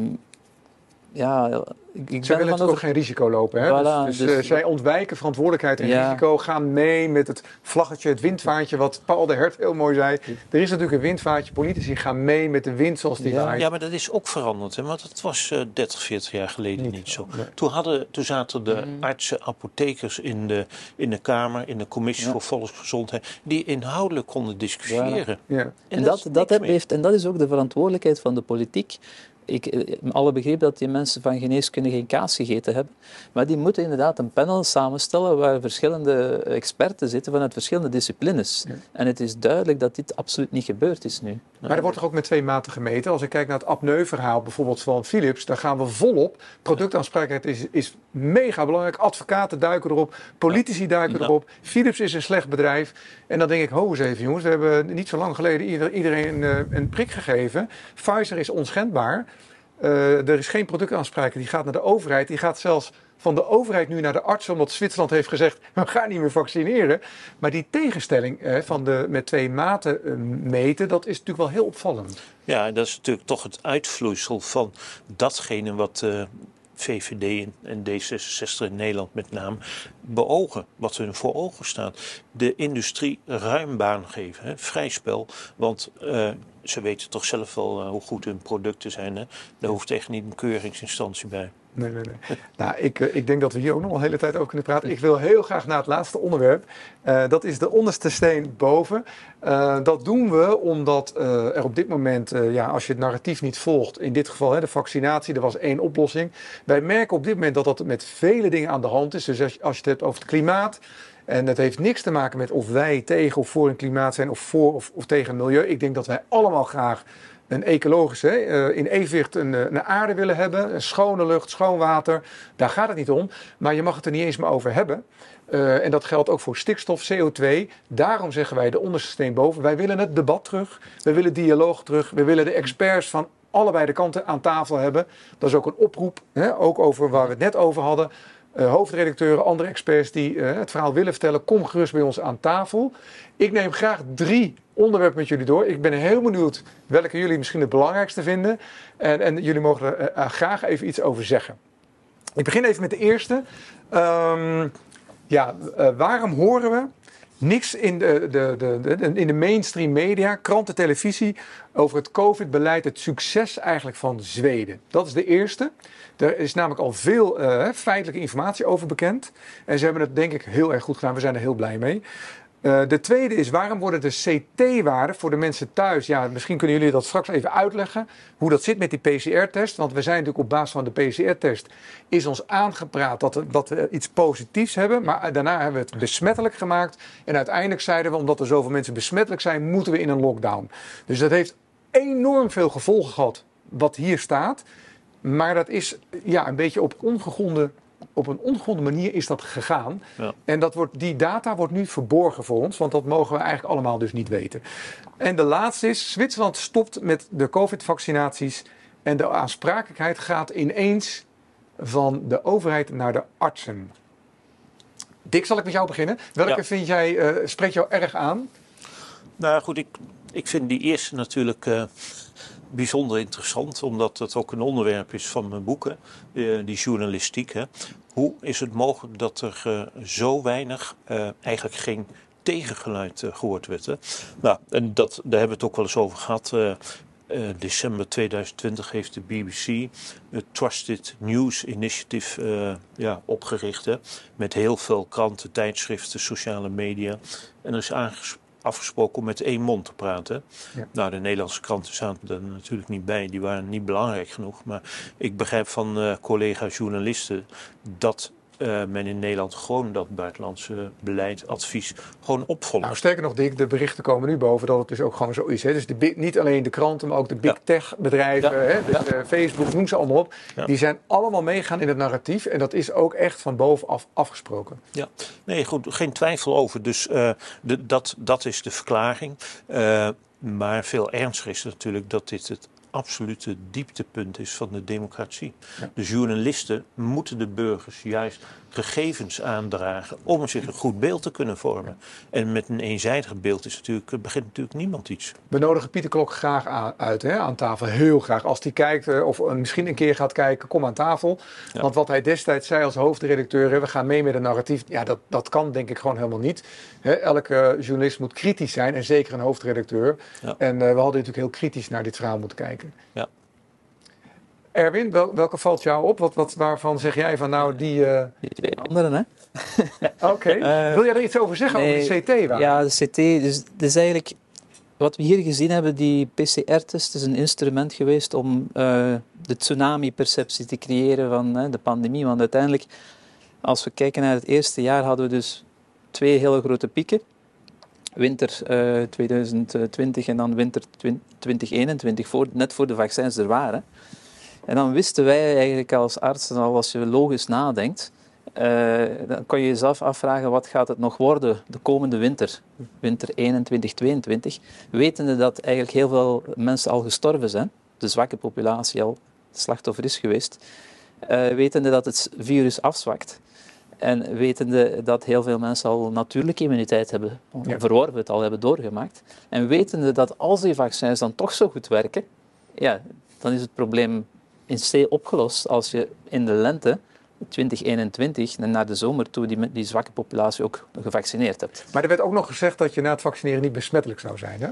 ja, ik, ik zij willen ook geen risico lopen. Hè? Voilà, dus, dus, dus eh, zij ontwijken verantwoordelijkheid en risico, gaan mee met het vlaggetje, het windvaartje, wat Paul de Hert heel mooi zei. Er is natuurlijk een windvaartje, politici gaan mee met de wind zoals die ja. waait. Ja, maar dat is ook veranderd, hè? want dat was uh, 30, 40 jaar geleden niet, zo. Toen, hadden, toen zaten de mm. artsen, apothekers in de, in de Kamer, in de Commissie voor Volksgezondheid, die inhoudelijk konden discussiëren. Ja. En, dat, dat, dat heeft, en dat is ook de verantwoordelijkheid van de politiek ik eh, alle begrip dat die mensen van geneeskunde geen kaas gegeten hebben. Maar die moeten inderdaad een panel samenstellen waar verschillende experten zitten vanuit verschillende disciplines. En het is duidelijk dat dit absoluut niet gebeurd is nu. Maar er wordt toch ook met twee maten gemeten? Als ik kijk naar het apneu-verhaal bijvoorbeeld van Philips, daar gaan we volop. Productaansprakelijkheid is, is mega belangrijk. Advocaten duiken erop, politici duiken erop. Philips is een slecht bedrijf. En dan denk ik, ho eens even jongens, we hebben niet zo lang geleden iedereen een, een prik gegeven. Pfizer is onschendbaar. Uh, er is geen productaanspraak, die gaat naar de overheid. Die gaat zelfs van de overheid nu naar de arts, omdat Zwitserland heeft gezegd: we gaan niet meer vaccineren. Maar die tegenstelling eh, van de met twee maten uh, meten, dat is natuurlijk wel heel opvallend. Ja, dat is natuurlijk toch het uitvloeisel van datgene wat VVD en D66 in Nederland met name beogen, wat hun voor ogen staat. De industrie ruim baan geven, hè? vrij spel. Want ze weten toch zelf wel uh, hoe goed hun producten zijn. Hè? Daar hoeft echt niet een keuringsinstantie bij. Nee, nee, nee. nou, ik, ik denk dat we hier ook nog een hele tijd over kunnen praten. Ik wil heel graag naar het laatste onderwerp. Uh, dat is de onderste steen boven. Uh, dat doen we omdat uh, er op dit moment, ja, als je het narratief niet volgt, in dit geval hè, de vaccinatie, er was één oplossing. Wij merken op dit moment dat dat met vele dingen aan de hand is. Dus als je, als je het hebt over het klimaat, en dat heeft niks te maken met of wij tegen of voor een klimaat zijn of voor of, of tegen het milieu. Ik denk dat wij allemaal graag een ecologische, uh, in evenwicht een, eh, een, aarde willen hebben, een schone lucht, schoon water. Daar gaat het niet om. Maar je mag het er niet eens meer over hebben. Uh, en dat geldt ook voor stikstof, CO2. Daarom zeggen wij de onderste steen boven. Wij willen het debat terug. We willen dialoog terug. We willen de experts van allebei de kanten aan tafel hebben. Dat is ook een oproep, hè, ook over waar we het net over hadden. Uh, hoofdredacteuren, andere experts die uh, het verhaal willen vertellen, kom gerust bij ons aan tafel. Ik neem graag drie onderwerpen met jullie door. Ik ben heel benieuwd welke jullie misschien het belangrijkste vinden. En, en jullie mogen er uh, graag even iets over zeggen. Ik begin even met de eerste. Um, ja, waarom horen we niks in de, de, de, in de mainstream media, kranten, televisie, over het COVID-beleid, het succes eigenlijk van Zweden. Dat is de eerste. Er is namelijk al veel uh, feitelijke informatie over bekend. En ze hebben het denk ik heel erg goed gedaan. We zijn er heel blij mee. Uh, de tweede is, waarom worden de CT-waarden voor de mensen thuis? Ja, misschien kunnen jullie dat straks even uitleggen. Hoe dat zit met die PCR-test. Want we zijn natuurlijk op basis van de PCR-test. Is ons aangepraat dat dat we iets positiefs hebben. Maar daarna hebben we het besmettelijk gemaakt. En uiteindelijk zeiden we, omdat er zoveel mensen besmettelijk zijn, moeten we in een lockdown. Dus dat heeft enorm veel gevolgen gehad. Wat hier staat. Maar dat is ja, een beetje op ongegronde op een ongegronde manier is dat gegaan. Ja. En dat wordt, die data wordt nu verborgen voor ons, want dat mogen we eigenlijk allemaal dus niet weten. En de laatste is, Zwitserland stopt met de COVID-vaccinaties en de aansprakelijkheid gaat ineens van de overheid naar de artsen. Dick, zal ik met jou beginnen? Welke ja. vind jij, uh, spreekt jou erg aan? Nou goed, ik, ik vind die eerste natuurlijk... Uh bijzonder interessant, omdat het ook een onderwerp is van mijn boeken, uh, die journalistiek. Hè. Hoe is het mogelijk dat er uh, zo weinig, eigenlijk geen tegengeluid gehoord werd? Hè? Nou, en dat, daar hebben we het ook wel eens over gehad. december 2020 heeft de BBC het Trusted News Initiative ja, opgericht. Met heel veel kranten, tijdschriften, sociale media. En er is aangesproken afgesproken om met één mond te praten. Ja. Nou, de Nederlandse kranten zaten er natuurlijk niet bij, die waren niet belangrijk genoeg. Maar ik begrijp van uh, collega-journalisten dat uh, men in Nederland gewoon dat buitenlandse beleid, advies gewoon opvolgt. Nou, sterker nog, Dick, de berichten komen nu boven dat het dus ook gewoon zo is. Hè? Dus de, niet alleen de kranten, maar ook de big ja. tech bedrijven, ja. hè? Dus, uh, Facebook, noem ze allemaal op. Die zijn allemaal meegaan in het narratief en dat is ook echt van bovenaf afgesproken. Ja, nee, goed, geen twijfel over. Dus uh, de, dat, dat is de verklaring. maar veel ernstiger is natuurlijk dat dit het absolute dieptepunt is van de democratie. De journalisten moeten de burgers juist gegevens aandragen om zich een goed beeld te kunnen vormen. En met een eenzijdig beeld is natuurlijk, begint natuurlijk niemand iets. We nodigen Pieter Klok graag uit hè, aan tafel, heel graag. Als hij kijkt eh, of misschien een keer gaat kijken, kom aan tafel. Want wat hij destijds zei als hoofdredacteur, we gaan mee met een narratief, ja, dat, dat kan denk ik gewoon helemaal niet. elke journalist moet kritisch zijn en zeker een hoofdredacteur. En uh, we hadden natuurlijk heel kritisch naar dit verhaal moeten kijken. Ja. Erwin, welke valt jou op? Wat, wat, waarvan zeg jij van nou die... Uh... Die twee anderen, hè? Oké. Uh, Wil jij er iets over zeggen over de CT? Waar? Ja, de CT. Dus, dus eigenlijk, wat we hier gezien hebben, die PCR-test is een instrument geweest om uh, de tsunami-perceptie te creëren van de pandemie. Want uiteindelijk, als we kijken naar het eerste jaar, hadden we dus twee hele grote pieken. Winter 2020 en dan winter 2021, voor, net voor de vaccins er waren. En dan wisten wij eigenlijk als artsen al, als je logisch nadenkt, uh, dan kan je jezelf afvragen wat gaat het nog worden de komende winter, winter 21, 22, wetende dat eigenlijk heel veel mensen al gestorven zijn, de zwakke populatie al slachtoffer is geweest, uh, wetende dat het virus afzwakt. En wetende dat heel veel mensen al natuurlijke immuniteit hebben ja. verworven, het al hebben doorgemaakt. En wetende dat als die vaccins dan toch zo goed werken, ja, dan is het probleem in C opgelost als je in de lente 2021 en naar de zomer toe die, die zwakke populatie ook gevaccineerd hebt. Maar er werd ook nog gezegd dat je na het vaccineren niet besmettelijk zou zijn, hè?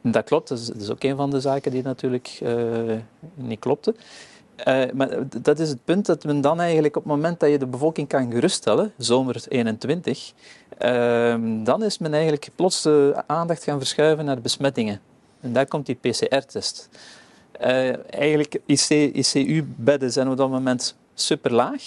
Dat klopt, dat is, ook een van de zaken die natuurlijk uh, niet klopte. Uh, maar dat is het punt dat men dan eigenlijk op het moment dat je de bevolking kan geruststellen, zomer 21, uh, ehm, dan is men eigenlijk plots de aandacht gaan verschuiven naar de besmettingen. En daar komt die PCR-test. Uh, eigenlijk IC, ICU-bedden zijn op dat moment super laag.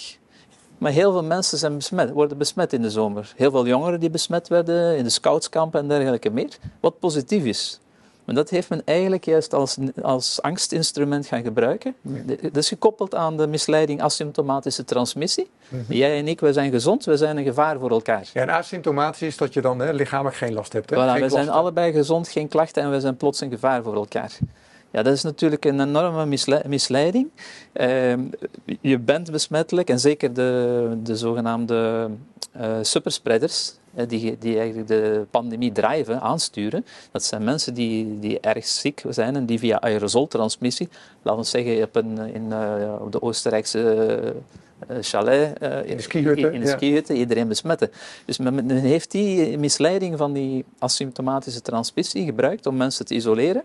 Maar heel veel mensen zijn besmet, worden besmet in de zomer. Heel veel jongeren die besmet werden in de scoutskampen en dergelijke meer. Wat positief is. Maar dat heeft men eigenlijk juist als, als angstinstrument gaan gebruiken. Dat is gekoppeld aan de misleiding asymptomatische transmissie. Mhm. Jij en ik, wij zijn gezond, wij zijn een gevaar voor elkaar. Ja, en asymptomatisch is dat je dan hè, lichamelijk geen last hebt. Hè? Voilà, we zijn allebei gezond, geen klachten en we zijn plots een gevaar voor elkaar. Ja, dat is natuurlijk een enorme misleiding. Uh, je bent besmettelijk en zeker de, de zogenaamde uh, superspreaders, die, die eigenlijk de pandemie drijven, aansturen. Dat zijn mensen die, die erg ziek zijn en die via aerosoltransmissie, laten we zeggen op, een, in, uh, op de Oostenrijkse chalet, uh, in de skihutten, in de skihutten iedereen besmetten. Dus men, heeft die misleiding van die asymptomatische transmissie gebruikt om mensen te isoleren,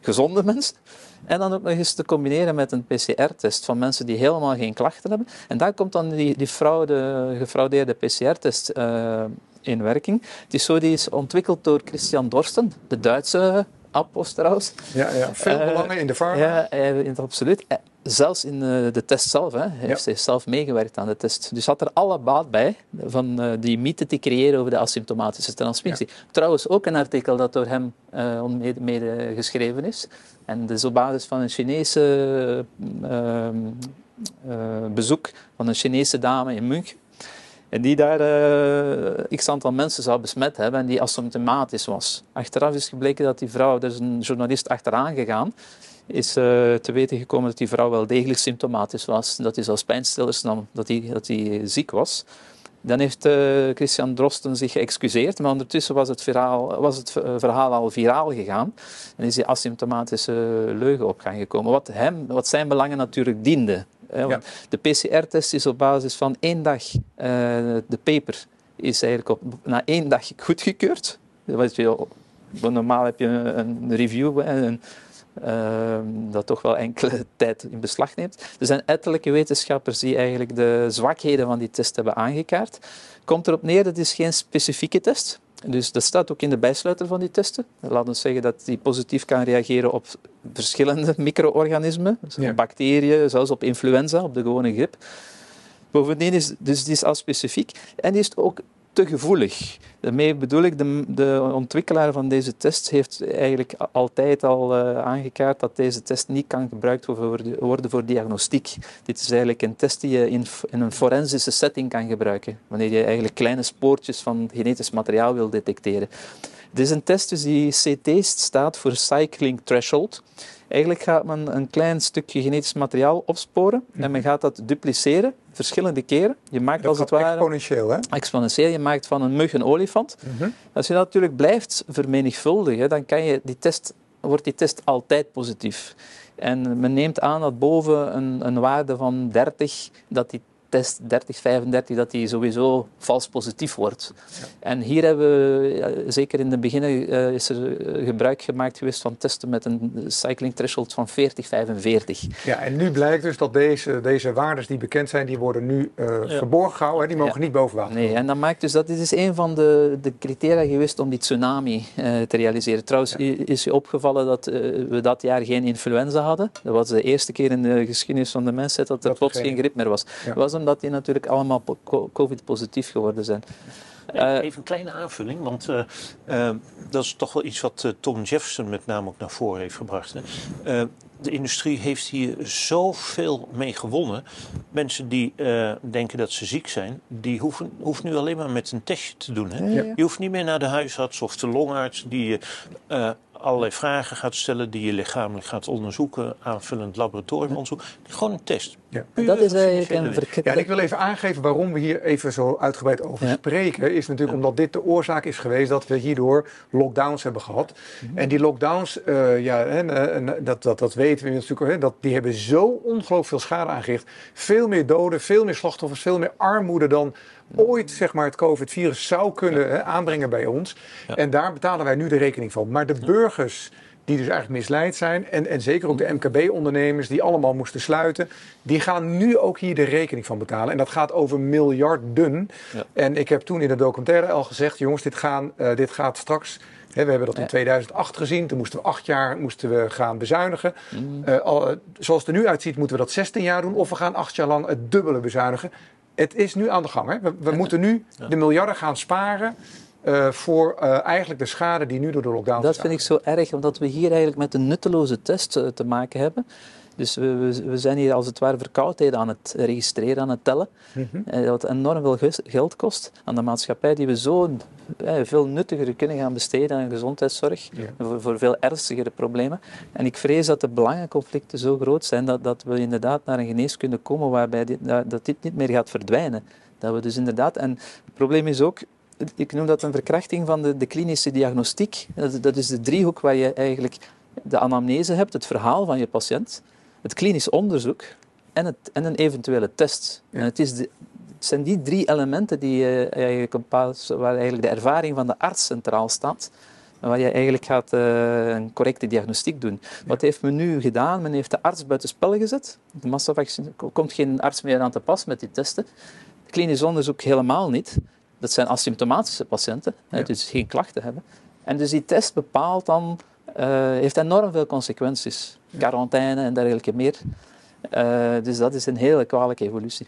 gezonde mensen, en dan ook nog eens te combineren met een PCR-test van mensen die helemaal geen klachten hebben. En daar komt dan die, die fraude, gefraudeerde PCR-test uh, in werking. Het is zo, die is ontwikkeld door Christian Dorsten, de Duitse Appos trouwens. Ja, ja. veel belangen in de farm. Ja, absoluut zelfs in de test zelf, hè, heeft hij zelf meegewerkt aan de test. Dus had er alle baat bij van die mythe te creëren over de asymptomatische transmissie. Trouwens ook een artikel dat door hem mede, mede, geschreven is. En dus op basis van een Chinese bezoek van een Chinese dame in München. En die daar x aantal mensen zou besmet hebben en die asymptomatisch was. Achteraf is gebleken dat die vrouw, er is een journalist achteraan gegaan, is uh, te weten gekomen dat die vrouw wel degelijk symptomatisch was. Dat hij zelfs pijnstillers nam, dat hij, dat ziek was. Dan heeft uh, Christian Drosten zich geëxcuseerd, maar ondertussen was het, verhaal, was het eh, verhaal al viraal gegaan en is die asymptomatische leugen op gekomen. Wat, hem, wat zijn belangen natuurlijk diende. De PCR-test is op basis van één dag, uh, de paper is eigenlijk op, na één dag goedgekeurd. Je, normaal heb je een review, een, Ehm, dat toch wel enkele tijd in beslag neemt. Er zijn ettelijke wetenschappers die eigenlijk de zwakheden van die test hebben aangekaart. Komt erop neer, dat is geen specifieke test. Dus dat staat ook in de bijsluiter van die testen. Laten we zeggen dat die positief kan reageren op verschillende micro-organismen, dus bacteriën, zelfs op influenza, op de gewone griep. Bovendien is dus die is al specifiek en die is ook te gevoelig. Daarmee bedoel ik, de, de ontwikkelaar van deze test heeft eigenlijk altijd al uh, aangekaart dat deze test niet kan gebruikt worden voor diagnostiek. Dit is eigenlijk een test die je in, in, een forensische setting kan gebruiken, wanneer je eigenlijk kleine spoortjes van genetisch materiaal wil detecteren. Dit is een test dus die CT staat voor Cycling Threshold. Eigenlijk gaat men een klein stukje genetisch materiaal opsporen en men gaat dat dupliceren, verschillende keren. Je maakt Dat als het ware exponentieel, hè? exponentieel. Je maakt van een mug een olifant. Als je dat natuurlijk blijft vermenigvuldigen, dan kan je die test, wordt die test altijd positief. En men neemt aan dat boven een, een waarde van 30, dat die test 30, 35, dat die sowieso vals positief wordt. En hier hebben we, ja, zeker in het begin, eh, is er eh, gebruik gemaakt geweest van testen met een cycling threshold van 40, 45. Ja, en nu blijkt dus dat deze, deze waardes die bekend zijn, die worden nu eh, verborgen gehouden. Hè? Die mogen niet boven water. Nee, en dat maakt dus dat dit is een van de, de criteria geweest om die tsunami te realiseren. Trouwens, is je opgevallen dat we dat jaar geen influenza hadden? Dat was de eerste keer in de geschiedenis van de mensheid dat er Dat plots geen- griep meer was. Was omdat die natuurlijk allemaal po- co- covid-positief geworden zijn. Eh, Even een kleine aanvulling, want eh, eh, dat is toch wel iets wat Tom Jefferson met name ook naar voren heeft gebracht. Hè. Eh, de industrie heeft hier zoveel mee gewonnen. Mensen die eh, denken dat ze ziek zijn, die hoeven, hoeven nu alleen maar met een testje te doen. Hè. Ja, ja. Je hoeft niet meer naar de huisarts of de longarts die je eh, allerlei vragen gaat stellen, die je lichamelijk gaat onderzoeken, aanvullend laboratoriumonderzoek. Gewoon een test. Ja. Dat is eigenlijk een Ja, en ik wil even aangeven waarom we hier even zo uitgebreid over Ja. spreken. Is natuurlijk omdat dit de oorzaak is geweest dat we hierdoor lockdowns hebben gehad. En die lockdowns, eh, ja, en, eh, en dat, dat, dat weten we natuurlijk, hè, dat, die hebben zo ongelooflijk veel schade aangericht. Veel meer doden, veel meer slachtoffers, veel meer armoede dan ooit zeg maar, het COVID-virus zou kunnen hè, aanbrengen bij ons. En daar betalen wij nu de rekening van. Maar de burgers die dus eigenlijk misleid zijn. En, en zeker ook de MKB-ondernemers die allemaal moesten sluiten. Die gaan nu ook hier de rekening van betalen. En dat gaat over miljarden. Ja. En ik heb toen in de documentaire al gezegd, jongens, dit, gaan, eh, dit gaat straks... Hè, we hebben dat in Ja. 2008 gezien. Toen moesten we acht jaar moesten we gaan bezuinigen. Mm. Eh, al, eh, zoals het er nu uitziet, moeten we dat 16 jaar doen. Of we gaan acht jaar lang het dubbele bezuinigen. Het is nu aan de gang. Hè? We, we moeten nu de miljarden gaan sparen... eh, voor eh, eigenlijk de schade die nu door de lockdown Dat vind ik zo erg, omdat we hier eigenlijk met een nutteloze test eh, te maken hebben. Dus we, we, we zijn hier als het ware verkoudheden aan het registreren, aan het tellen. Eh, Wat enorm veel geld kost aan de maatschappij, die we zo eh, veel nuttiger kunnen gaan besteden aan gezondheidszorg. Ja. Voor, voor veel ernstigere problemen. En ik vrees dat de belangenconflicten zo groot zijn dat, dat we inderdaad naar een geneeskunde komen waarbij dit, dat dat dit niet meer gaat verdwijnen. Dat we dus inderdaad, en het probleem is ook, ik noem dat een verkrachting van de, de klinische diagnostiek. Dat, dat is de driehoek waar je eigenlijk de anamnese hebt, het verhaal van je patiënt, het klinisch onderzoek en, het, en een eventuele test. Ja. En het, is de, het zijn die drie elementen die, eigenlijk een paar- waar eigenlijk de ervaring van de arts centraal staat. Waar je eigenlijk gaat eh, een correcte diagnostiek doen. Wat heeft men nu gedaan? Men heeft de arts buiten spel gezet. De massavaccinatie er komt geen arts meer aan te pas met die testen. Klinisch onderzoek helemaal niet. Dat zijn asymptomatische patiënten, Ja. dus geen klachten hebben. En dus die test bepaalt dan, eh, heeft enorm veel consequenties. Quarantaine en dergelijke meer. Eh, dus dat is een hele kwalijke evolutie.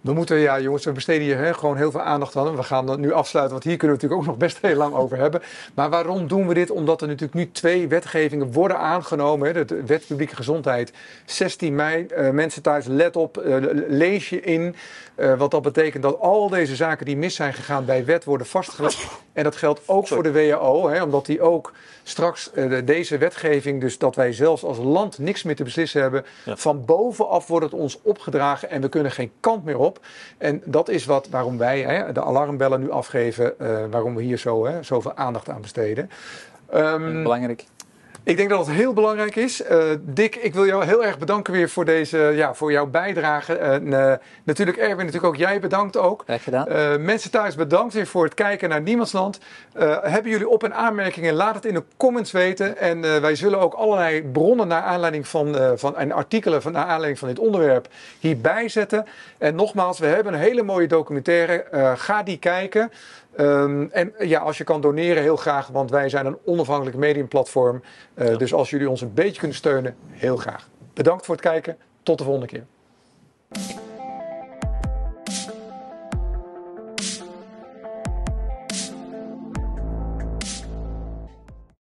We moeten, ja jongens, we besteden hier hè, gewoon heel veel aandacht aan. We gaan dat nu afsluiten, want hier kunnen we natuurlijk ook nog best heel lang over hebben. Maar waarom doen we dit? Omdat er natuurlijk nu twee wetgevingen worden aangenomen. Hè. De wet publieke gezondheid, 16 mei. Eh, mensen thuis, let op, eh, lees je in. Eh, wat dat betekent dat al deze zaken die mis zijn gegaan bij wet worden vastgelegd. En dat geldt ook voor de WHO, hè, omdat die ook straks de- deze wetgeving, dus dat wij zelfs als land niks meer te beslissen hebben. Ja. Van bovenaf wordt het ons opgedragen en we kunnen geen kant meer op. En dat is wat, waarom wij hè, de alarmbellen nu afgeven, eh, waarom we hier zo, hè, zoveel aandacht aan besteden. Ehm, Belangrijk. Ik denk dat het heel belangrijk is. Eh, Dick, ik wil jou heel erg bedanken weer voor, deze, ja, voor jouw bijdrage. En, eh, natuurlijk Erwin, natuurlijk ook jij bedankt ook. Graag gedaan. Eh, mensen thuis, bedankt weer voor het kijken naar Niemandsland. Hebben jullie op- en aanmerkingen? Laat het in de comments weten. En wij zullen ook allerlei bronnen naar aanleiding van, van en artikelen van, naar aanleiding van dit onderwerp hierbij zetten. En nogmaals, we hebben een hele mooie documentaire. Ga die kijken. Ehm, en ja, als je kan doneren, heel graag, want wij zijn een onafhankelijk mediumplatform. Eh, Dus als jullie ons een beetje kunnen steunen, heel graag. Bedankt voor het kijken. Tot de volgende keer.